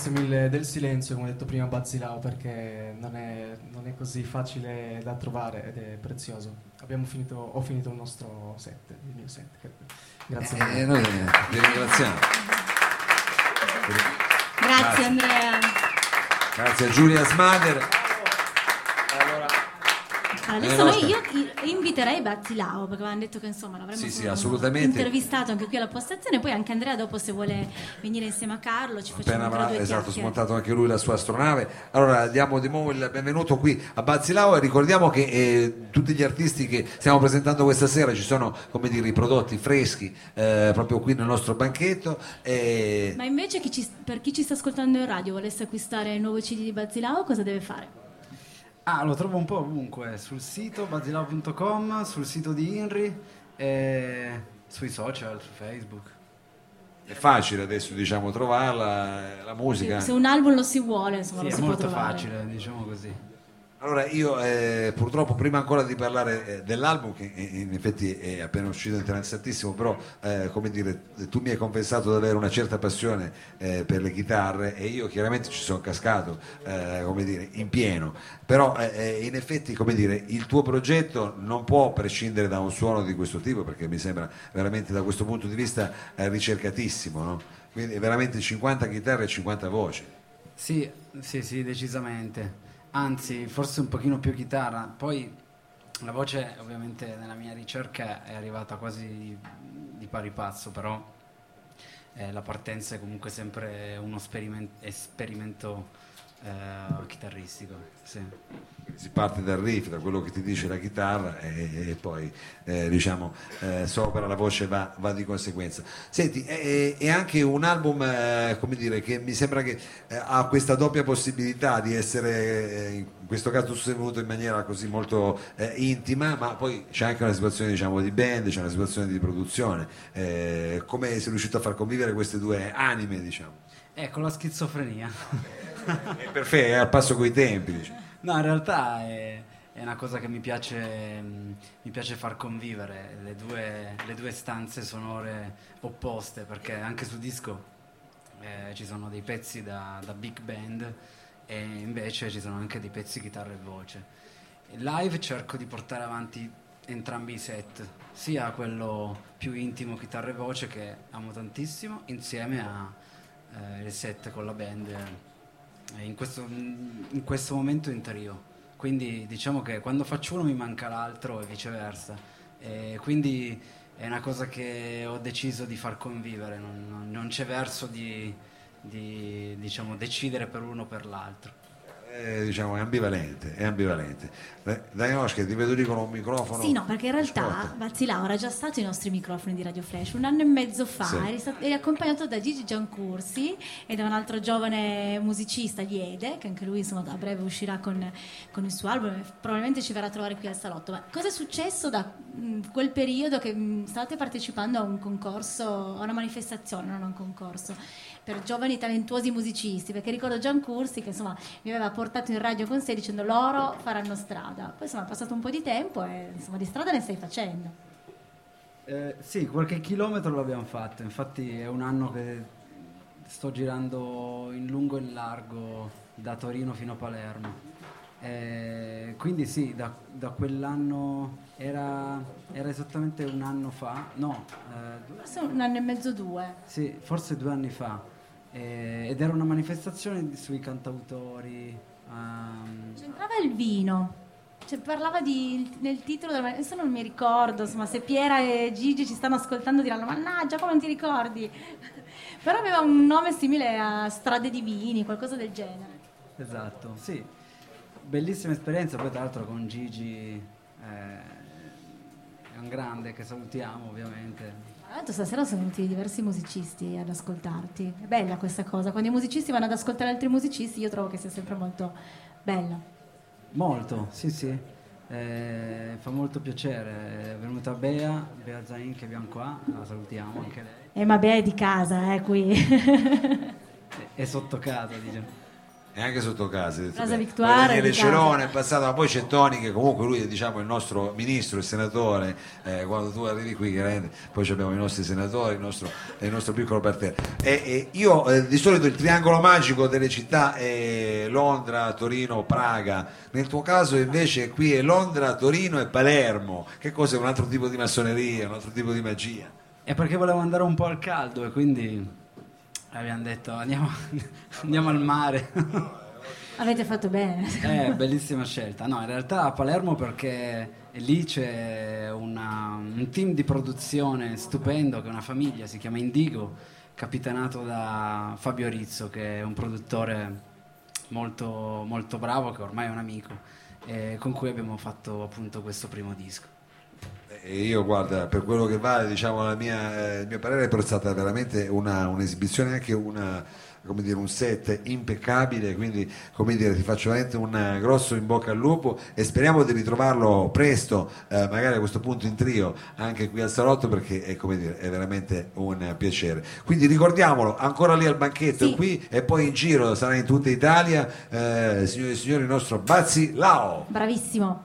Grazie mille del silenzio, come ha detto prima Bazzilao, perché non è, non è così facile da trovare ed è prezioso. Abbiamo finito, ho finito il nostro set, il mio set. Grazie mille. Eh, noi ti ringraziamo. Grazie Andrea. Grazie a Giulia Smader. Adesso Eh, noi, io inviterei Bazzilao perché avevano detto che insomma l'avremmo Sì, sì, intervistato anche qui alla postazione poi anche Andrea dopo se vuole venire insieme a Carlo ci facciamo Appena avrà esatto, smontato anche lui la sua astronave. Allora diamo di nuovo il benvenuto qui a Bazzilao e ricordiamo che eh, tutti gli artisti che stiamo presentando questa sera ci sono come dire i prodotti freschi eh, proprio qui nel nostro banchetto. E... Ma invece chi ci- per chi ci sta ascoltando in radio volesse acquistare il nuovo CD di Bazzilao cosa deve fare? Ah, lo trovo un po' ovunque, sul sito basilao.com, sul sito di Inri, e sui social, su Facebook. È facile adesso diciamo trovarla, eh, la musica. Se un album lo si vuole insomma Sì, lo è si può molto facile, diciamo così. Allora io eh, purtroppo prima ancora di parlare eh, dell'album che in effetti è appena uscito interessantissimo però eh, come dire tu mi hai confessato di avere una certa passione eh, per le chitarre e io chiaramente ci sono cascato eh, come dire in pieno però in effetti come dire il tuo progetto non può prescindere da un suono di questo tipo perché mi sembra veramente da questo punto di vista ricercatissimo no? quindi veramente 50 chitarre e 50 voci Sì, sì, sì, decisamente. Anzi, forse un pochino più chitarra. Poi la voce, ovviamente, nella mia ricerca è arrivata quasi di pari passo, però eh, la partenza è comunque sempre uno sperimen- esperimento eh, chitarristico. Sì. si parte dal riff, da quello che ti dice la chitarra e, e poi eh, diciamo eh, sopra la voce va, va di conseguenza. Senti, è, è anche un album eh, come dire, che mi sembra che eh, ha questa doppia possibilità di essere, eh, in questo caso venuto in maniera così molto intima, ma poi c'è anche una situazione diciamo, di band, c'è una situazione di produzione. Come sei riuscito a far convivere queste due anime? Diciamo? Ecco la schizofrenia. È perfetto, è al passo coi tempi. Diciamo. No, in realtà è, è una cosa che mi piace, mh, mi piace far convivere le due, le due stanze sonore opposte, perché anche su disco eh, ci sono dei pezzi da, da big band e invece ci sono anche dei pezzi chitarra e voce. Live cerco di portare avanti entrambi i set, sia quello più intimo chitarra e voce che amo tantissimo, insieme al set con la band eh, in, questo, in questo momento in trio. Quindi diciamo che quando faccio uno mi manca l'altro e viceversa. E quindi è una cosa che ho deciso di far convivere, non, non- non c'è verso di, di, diciamo, decidere per uno o per l'altro. Eh, diciamo, è ambivalente, è ambivalente. Eh, Danioschi, ti vedo lì con un microfono. Sì, no, perché in realtà. Bazzilao era già stato ai nostri microfoni di Radio Flash un anno e mezzo fa, Sì. eri, stato- eri accompagnato da Gigi Giancursi e da un altro giovane musicista, Liede, che anche lui insomma, a breve uscirà con, con il suo album e probabilmente ci verrà a trovare qui al salotto. Ma cosa è successo da mh, quel periodo che mh, state partecipando a un concorso, a una manifestazione, non a un concorso? Per giovani talentuosi musicisti, perché ricordo Giancursi che insomma mi aveva portato in radio con sé dicendo loro faranno strada. Poi insomma è passato un po' di tempo e insomma di strada ne stai facendo. Eh, sì, qualche chilometro l'abbiamo fatto, infatti è un anno che sto girando in lungo e in largo da Torino fino a Palermo. Eh, quindi sì, da, da quell'anno era, era esattamente un anno fa, no, eh, Forse un anno e mezzo, due. sì, forse due anni fa, Eh, ed era una manifestazione sui cantautori. ehm, C'entrava il vino. Cioè, parlava di, nel titolo, della- adesso non mi ricordo, insomma, se Piera e Gigi ci stanno ascoltando diranno, mannaggia, come non ti ricordi? Però aveva un nome simile a Strade di Vini, qualcosa del genere. Esatto, sì. Bellissima esperienza, poi tra l'altro con Gigi eh, è un grande che salutiamo ovviamente. L'altro stasera sono venuti diversi musicisti ad ascoltarti. È bella questa cosa, quando i musicisti vanno ad ascoltare altri musicisti io trovo che sia sempre molto bella. Molto, sì sì, Eh, fa molto piacere. È venuta Bea, Bea Zain che abbiamo qua, la salutiamo anche lei. Eh ma beh, è di casa, eh, qui. È- È sotto casa, diciamo. E anche sotto casa. Casa Poi Daniele. Cerone è passato, ma poi c'è Toni che comunque lui è diciamo, il nostro ministro, il senatore, eh, quando tu arrivi qui chiaramente, poi ci abbiamo i nostri senatori, il nostro, il nostro piccolo parterre. E, e io eh, di solito il triangolo magico delle città è Londra, Torino, Praga, nel tuo caso invece qui è Londra, Torino e Palermo. Che cos'è? Un altro tipo di massoneria, un altro tipo di magia? È perché volevo andare un po' al caldo e quindi abbiamo detto andiamo, andiamo al mare. Avete fatto bene. Eh, bellissima scelta. No, in realtà a Palermo perché lì c'è una- un team di produzione stupendo che è una famiglia, si chiama Indigo, capitanato da Fabio Rizzo che è un produttore molto, molto bravo, che ormai è un amico, e con cui abbiamo fatto appunto questo primo disco. E io guarda, per quello che vale, diciamo, la mia, eh, il mio parere è stata veramente una, un'esibizione, anche una, come dire, un set impeccabile, quindi come dire, ti faccio veramente un grosso in bocca al lupo e speriamo di ritrovarlo presto, eh, magari a questo punto in trio, anche qui al salotto, perché è, come dire, è veramente un piacere. Quindi ricordiamolo, ancora lì al banchetto, Sì. qui e poi in giro, sarà in tutta Italia, eh, signore e signori, il nostro Bazzi Lao. Bravissimo.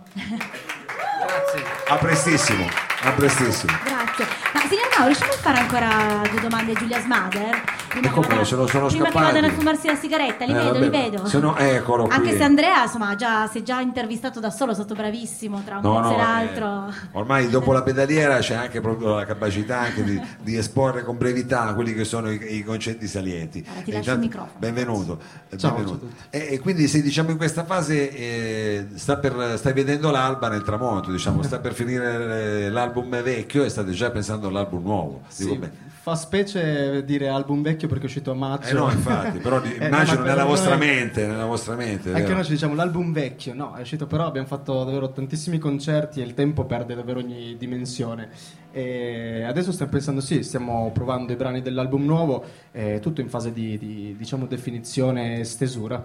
Grazie. A prestissimo, a prestissimo. Grazie. Ma signor Mao, riusciamo a fare ancora due domande a Giulia Smader? Ecco qua, vada- se lo sono Prima scappati. che vadano a fumarsi la sigaretta, li Eh, vedo, vabbè, li vedo. se no, eccolo qui. Anche se Andrea, insomma, già, si è già intervistato da solo, è stato bravissimo tra un No, pezzo no, e eh, l'altro. ormai dopo la pedaliera c'è anche proprio la capacità anche di, di esporre con brevità quelli che sono i, i concetti salienti. Allora, ti E lascio il intanto- microfono. Benvenuto. eh, Ciao, benvenuto. ciao a E, e quindi se diciamo in questa fase eh, sta per- stai vedendo l'alba nel tramonto, diciamo, sta per finire eh, l'album vecchio e state già pensando all'album nuovo. Dico Sì, bene. Fa specie dire album vecchio perché è uscito a maggio. Eh no, infatti, però Eh, no, immagino ma nella per vostra mente, nella vostra mente. Anche vero? noi ci diciamo l'album vecchio, no, è uscito però, abbiamo fatto davvero tantissimi concerti e il tempo perde davvero ogni dimensione. E adesso stiamo pensando, sì, stiamo provando i brani dell'album nuovo, eh, tutto in fase di, di, diciamo, definizione e stesura.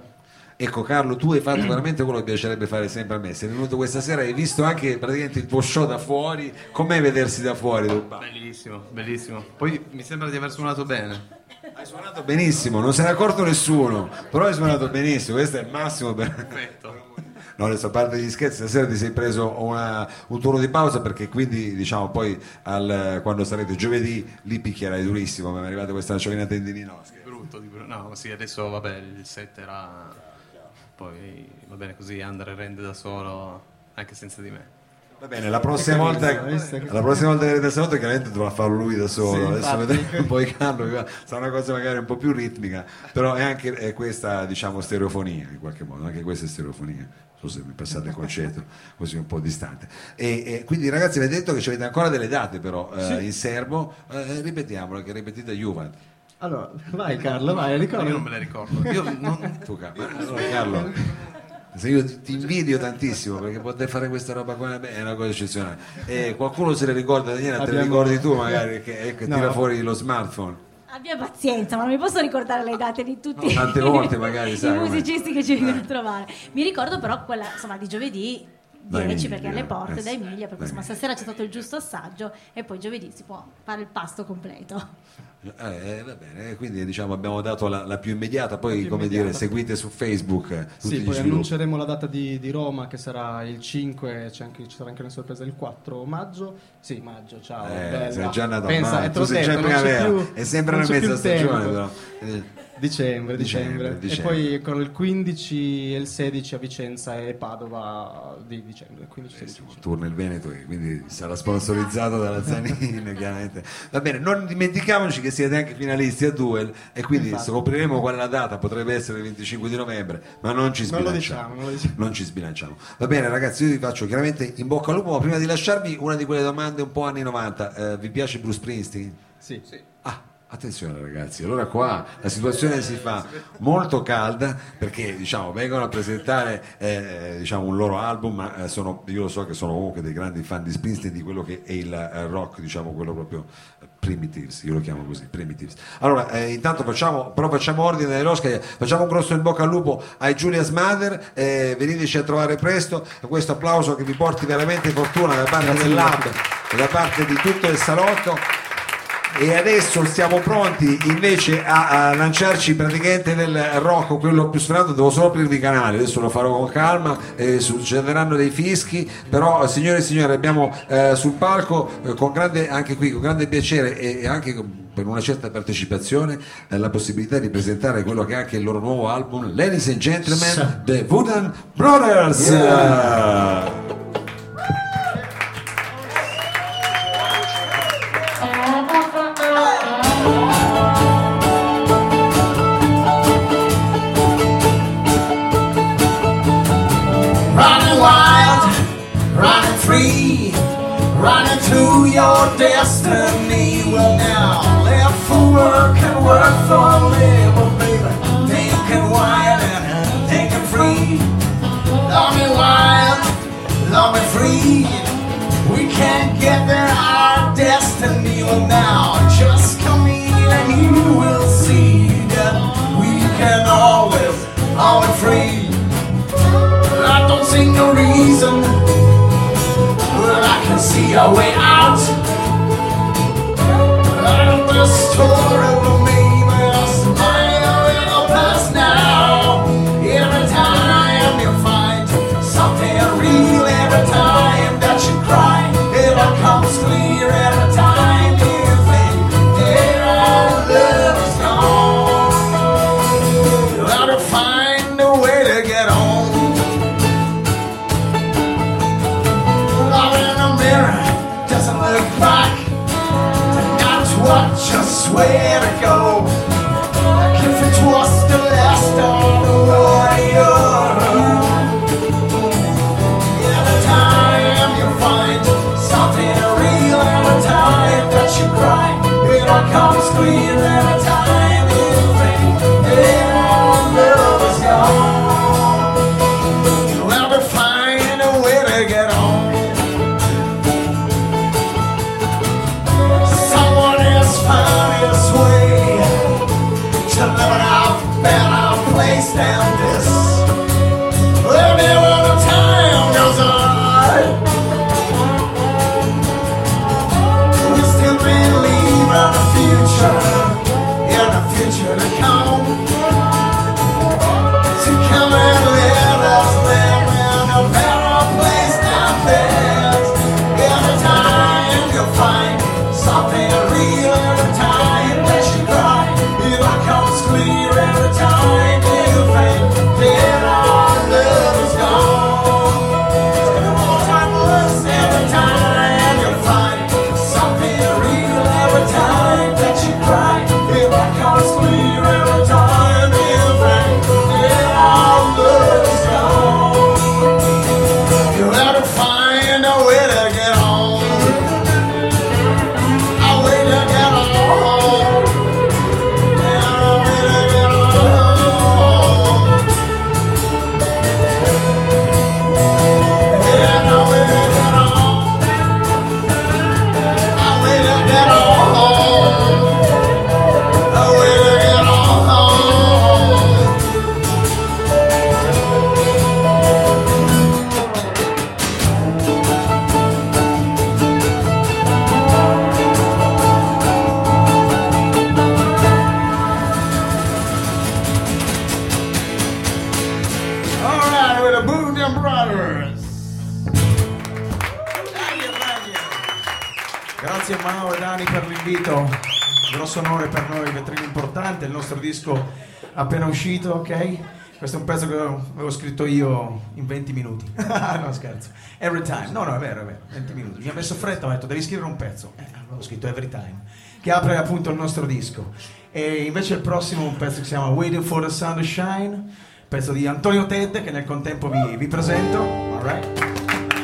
Ecco Carlo, tu hai fatto veramente quello che piacerebbe fare sempre a me. Sei venuto questa sera e hai visto anche praticamente il tuo show da fuori. Com'è vedersi da fuori? Bellissimo, bellissimo. Poi mi sembra di aver suonato bene. Hai suonato benissimo, non se n'è accorto nessuno, però hai suonato benissimo, questo è il massimo per... Perfetto. No, adesso a parte gli scherzi, stasera ti sei preso una- un turno di pausa perché quindi diciamo poi al- quando sarete giovedì lì picchierai durissimo, mi è arrivata questa cioccolata tendininowska. Brutto, di brutto. No, sì, adesso vabbè, il set era poi va bene così, Andre rende da solo anche senza di me. Va bene, la prossima volta, la prossima volta che il salotto chiaramente dovrà farlo lui da solo. Sì, Adesso vedremo poi Carlo, sarà una cosa magari un po' più ritmica, però è anche è questa diciamo stereofonia in qualche modo, anche questa è stereofonia. Non so se mi passate il concetto, così un po' distante. E, e quindi ragazzi avete detto che ci avete ancora delle date però eh, Sì. in serbo, eh, ripetiamolo che ripetite Juventus. Allora, vai Carlo, vai, ricorda. Io non me le ricordo. Io non... Tu, Carlo. Allora, Carlo, se io ti- invidio tantissimo perché poter fare questa roba qua beh, è una cosa eccezionale. E qualcuno se le ricorda, Daniela, te le Abbiamo- ricordi tu magari che, eh, che No. tira fuori lo smartphone. Abbia pazienza, ma non mi posso ricordare le date di tutti No, tante volte magari, i musicisti che ci vengono a trovare. Mi ricordo però quella insomma di giovedì Da 10 Emilia, perché alle porte eh da Emilia, perché insomma stasera c'è stato il giusto assaggio e poi giovedì si può fare il pasto completo. Eh, va bene, eh, quindi diciamo abbiamo dato la, la più immediata, poi più come immediata. dire, seguite su Facebook eh, tutti Sì, gli poi sviluppi. annunceremo la data di, di Roma che sarà il 5, c'è anche- ci sarà anche una sorpresa il 4 maggio. Sì, maggio, ciao. Eh, bella. sei già andato Pensa, è tu sei già in non c'è primavera, più- è sempre una mezza stagione tempo. però. Eh, Dicembre, dicembre, Dicembre, dicembre. E poi con il 15 e il 16 a Vicenza e Padova di dicembre. 15 16 dicembre. tour nel Veneto quindi sarà sponsorizzato dalla Zanin chiaramente va bene non dimentichiamoci che siete anche finalisti a Duel e quindi Infatti. scopriremo qual è la data potrebbe essere il 25 di novembre ma non ci Non sbilanciamo diciamo, non lo diciamo. non ci sbilanciamo va bene ragazzi io vi faccio chiaramente in bocca al lupo ma prima di lasciarvi una di quelle domande un po' anni 90 Eh, vi piace Bruce Springsteen? Sì. Ah, attenzione ragazzi, allora qua la situazione si fa molto calda perché diciamo, vengono a presentare eh, diciamo, un loro album, ma eh, sono, io lo so che sono comunque dei grandi fan di Springsteen di quello che è il eh, rock, diciamo quello proprio eh, primitives, io lo chiamo così, primitives. Allora, eh, intanto facciamo, però facciamo ordine nelle rosche, facciamo un grosso in bocca al lupo ai Julia's Mother, eh, veniteci a trovare presto, questo applauso che vi porti veramente fortuna da parte del Lab e da parte di tutto il salotto. E adesso siamo pronti invece a, a lanciarci praticamente nel rock, quello più suonato, devo solo aprirvi i canali, adesso lo farò con calma, eh, succederanno dei fischi, però signore e signori abbiamo eh, sul palco eh, con grande, anche qui con grande piacere e, e anche per una certa partecipazione eh, la possibilità di presentare quello che è anche il loro nuovo album, Ladies and Gentlemen, The Wooden Brothers. Running free, running to your destiny. Well, now live for work and work for labor, baby. Thinking wild and thinking free. Love me wild, love me free. We can't get there, our destiny. Well, now just come in and you will see that we can always, always free. I don't see no reason, can see a way out. And the story will appena uscito, ok? Questo è un pezzo che avevo scritto io in 20 minuti. no, scherzo. Every time. No, no, è vero, è vero. 20 minuti. Mi ha messo fretta, ho detto devi scrivere un pezzo. Eh, allora ho scritto Every Time, che apre appunto il nostro disco. E invece il prossimo è un pezzo che si chiama Waiting for the Sun to Shine, pezzo di Antonio Ted, che nel contempo vi, vi presento. All right.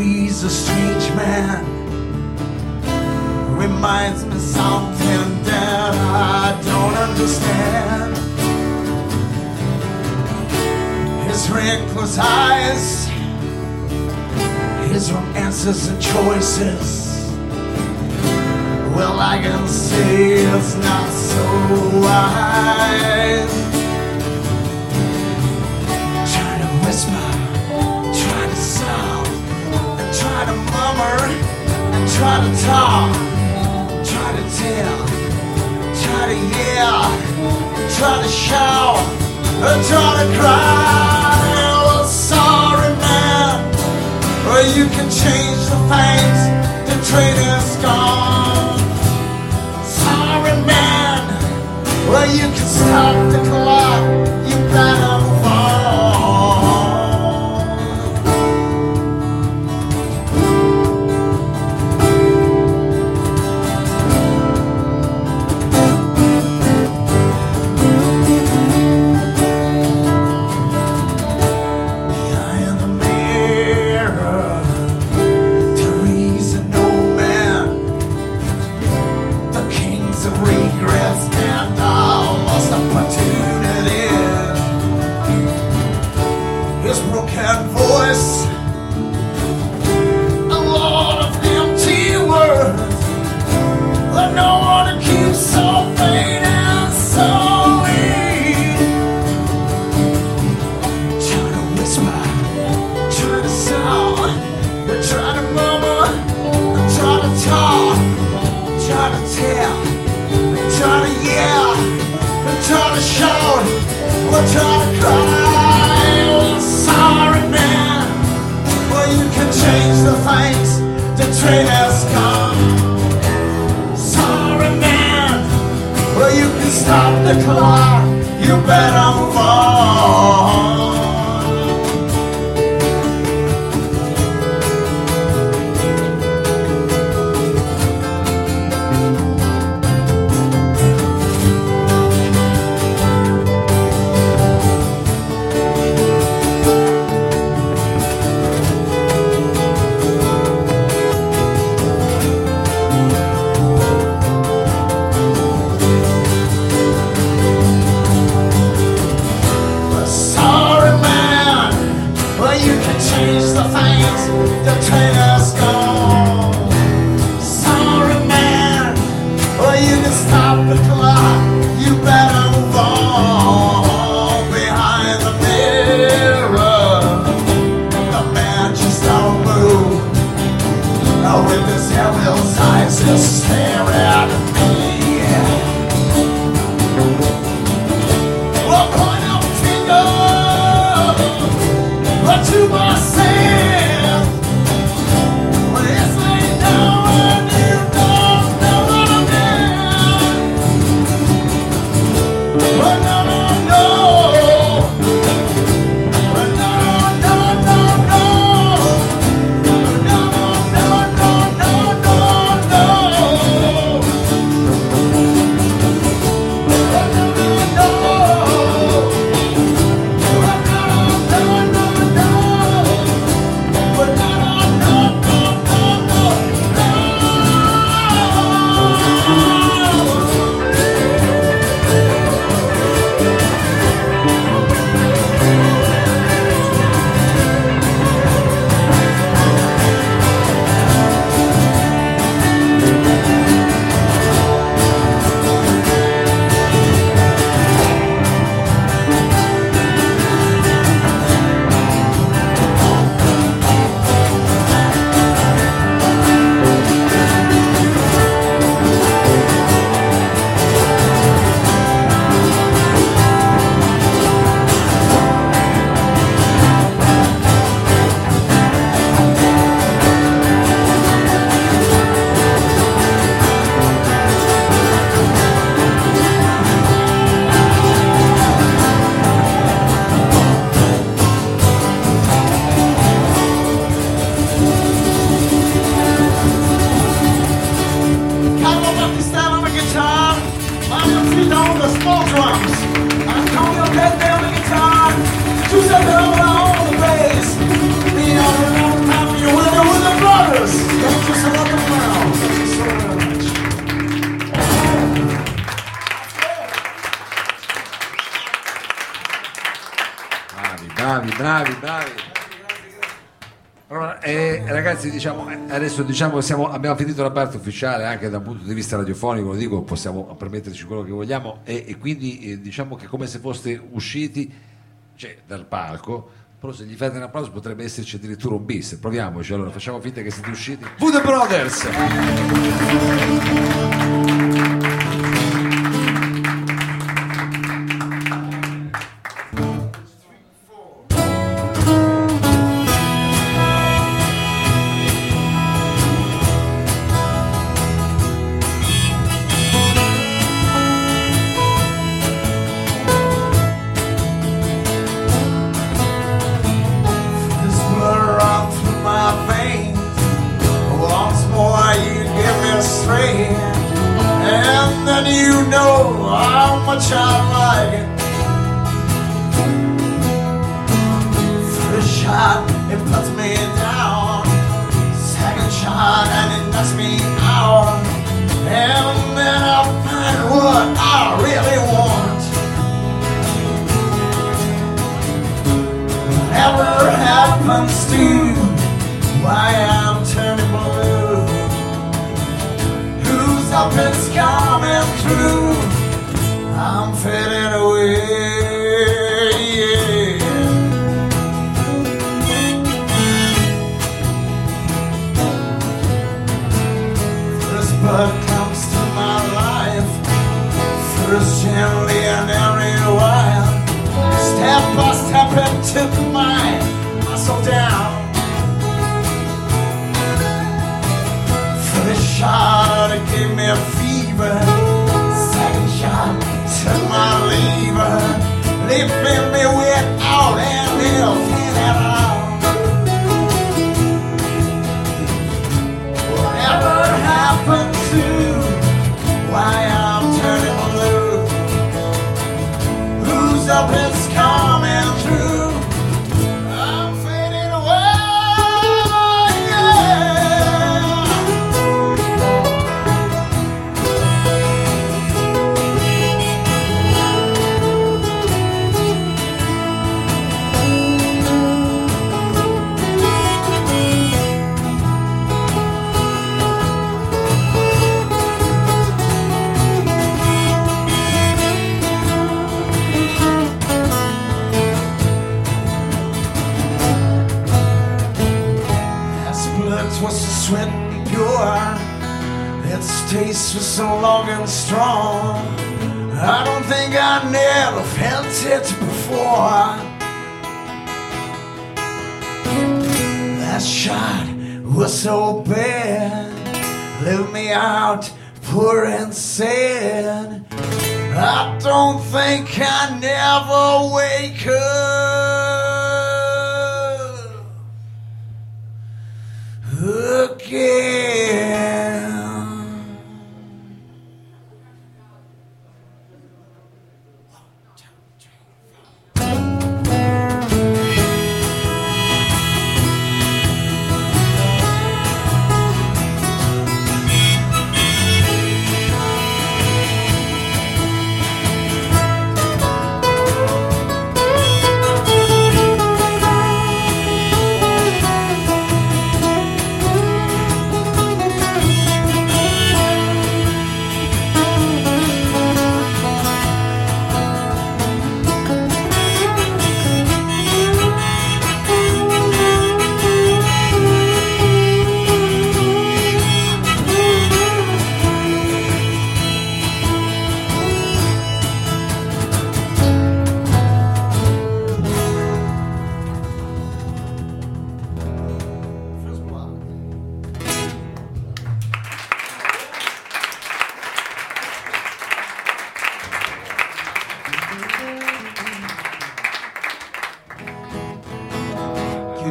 he's a strange man. Reminds me something that I don't understand. His reckless eyes, his wrong answers and choices. Well, I can see it's not so wise. summer. Try to talk, try to tell, try to yell, try to shout, or try to cry. Well, sorry, man, or you can change the things the train is gone. Sorry, man, well, you can stop the clock. You better. Adesso diciamo siamo- abbiamo finito la parte ufficiale anche dal punto di vista radiofonico, lo dico, possiamo permetterci quello che vogliamo e, e quindi eh, diciamo che come se foste usciti cioè, dal palco, però se gli fate un applauso potrebbe esserci addirittura un bis, proviamoci, allora facciamo finta che siete usciti. Voodoo Brothers! To why I'm turning blue? Who's up is coming through? I'm fading away. Blood comes to my life. First gently and every while. Step by step it took muscle down. First shot it gave me a fever. Second shot took my lever, leaving was so long and strong. I don't think I never felt it before. That shot was so bad, left me out poor and sad. I don't think I never wake up again.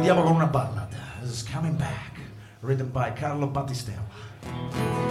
Chiudiamo con una ballad. Coming Back, written by Carlo Battistella.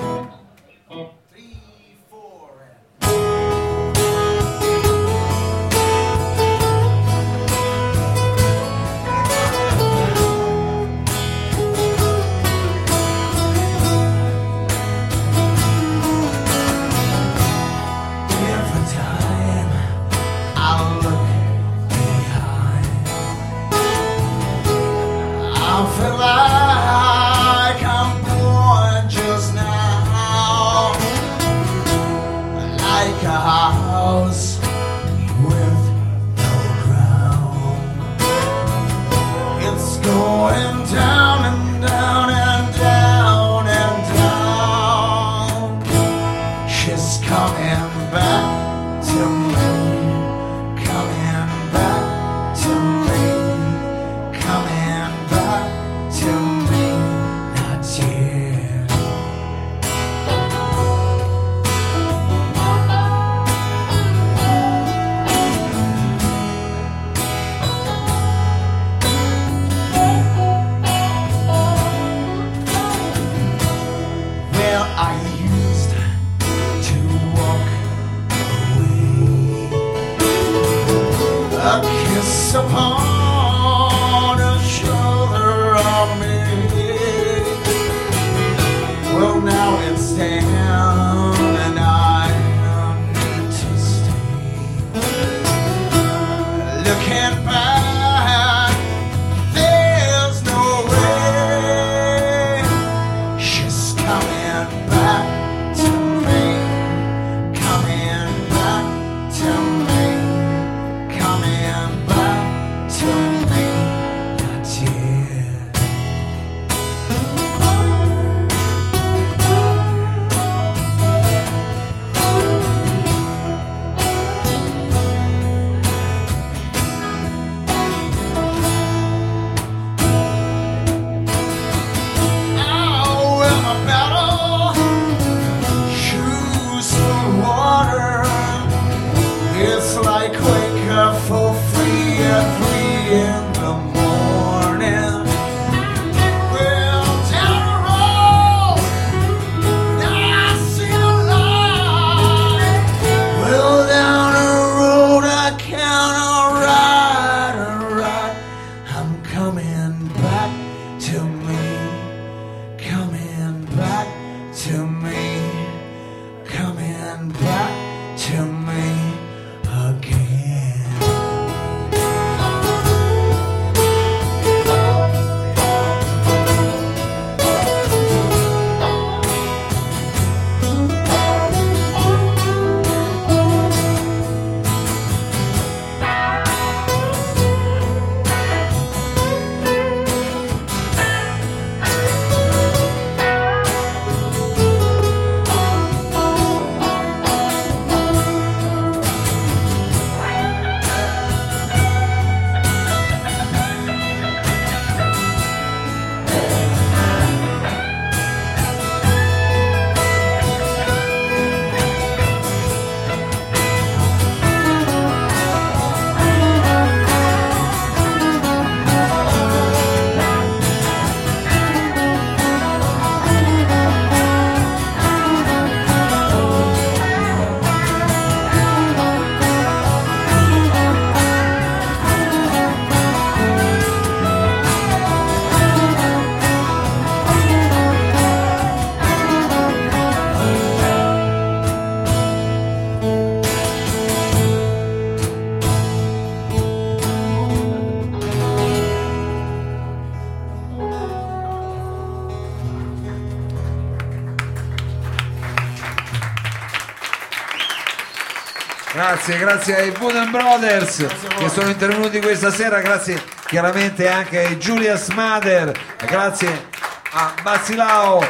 Grazie, grazie ai Wooden Brothers che sono intervenuti questa sera, grazie chiaramente anche ai Julius Mother, grazie a Basilao.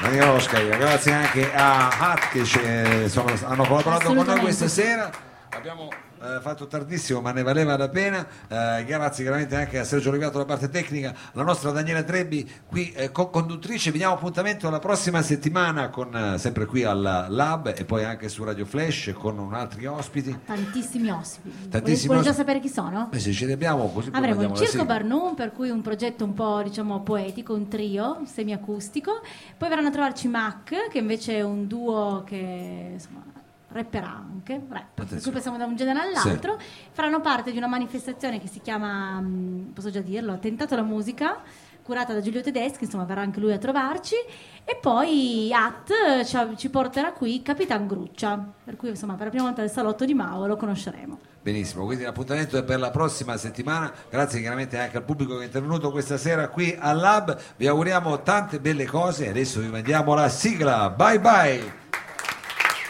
Mariosca, grazie anche a Hat che ci- eh, hanno collaborato con noi questa sera. Abbiamo eh, fatto tardissimo ma ne valeva la pena. Eh, grazie chiaramente anche a Sergio Olivato la parte tecnica, la nostra Daniela Trebbi qui eh, co-conduttrice. Vi diamo appuntamento la prossima settimana con, eh, sempre qui al Lab e poi anche su Radio Flash con altri ospiti. Tantissimi ospiti. Tantissimi Vuoi già sapere chi sono? Beh, se ce li abbiamo così Avremo il Circo. Barnum, per cui un progetto un po' diciamo poetico, un trio semiacustico. Poi verranno a trovarci Mac, che invece è un duo che insomma rapperà anche, rap, per cui passiamo da un genere all'altro. Faranno parte di una manifestazione che si chiama, mh, posso già dirlo, Attentato alla musica, curata da Giulio Tedeschi, insomma verrà anche lui a trovarci. E poi At ci, ci porterà qui Capitan Gruccia, per cui insomma per la prima volta del salotto di Mao lo conosceremo. Benissimo, quindi l'appuntamento è per la prossima settimana. Grazie chiaramente anche al pubblico che è intervenuto questa sera qui al Lab. Vi auguriamo tante belle cose. Adesso vi mandiamo la sigla. Bye bye.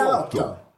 Il salotto.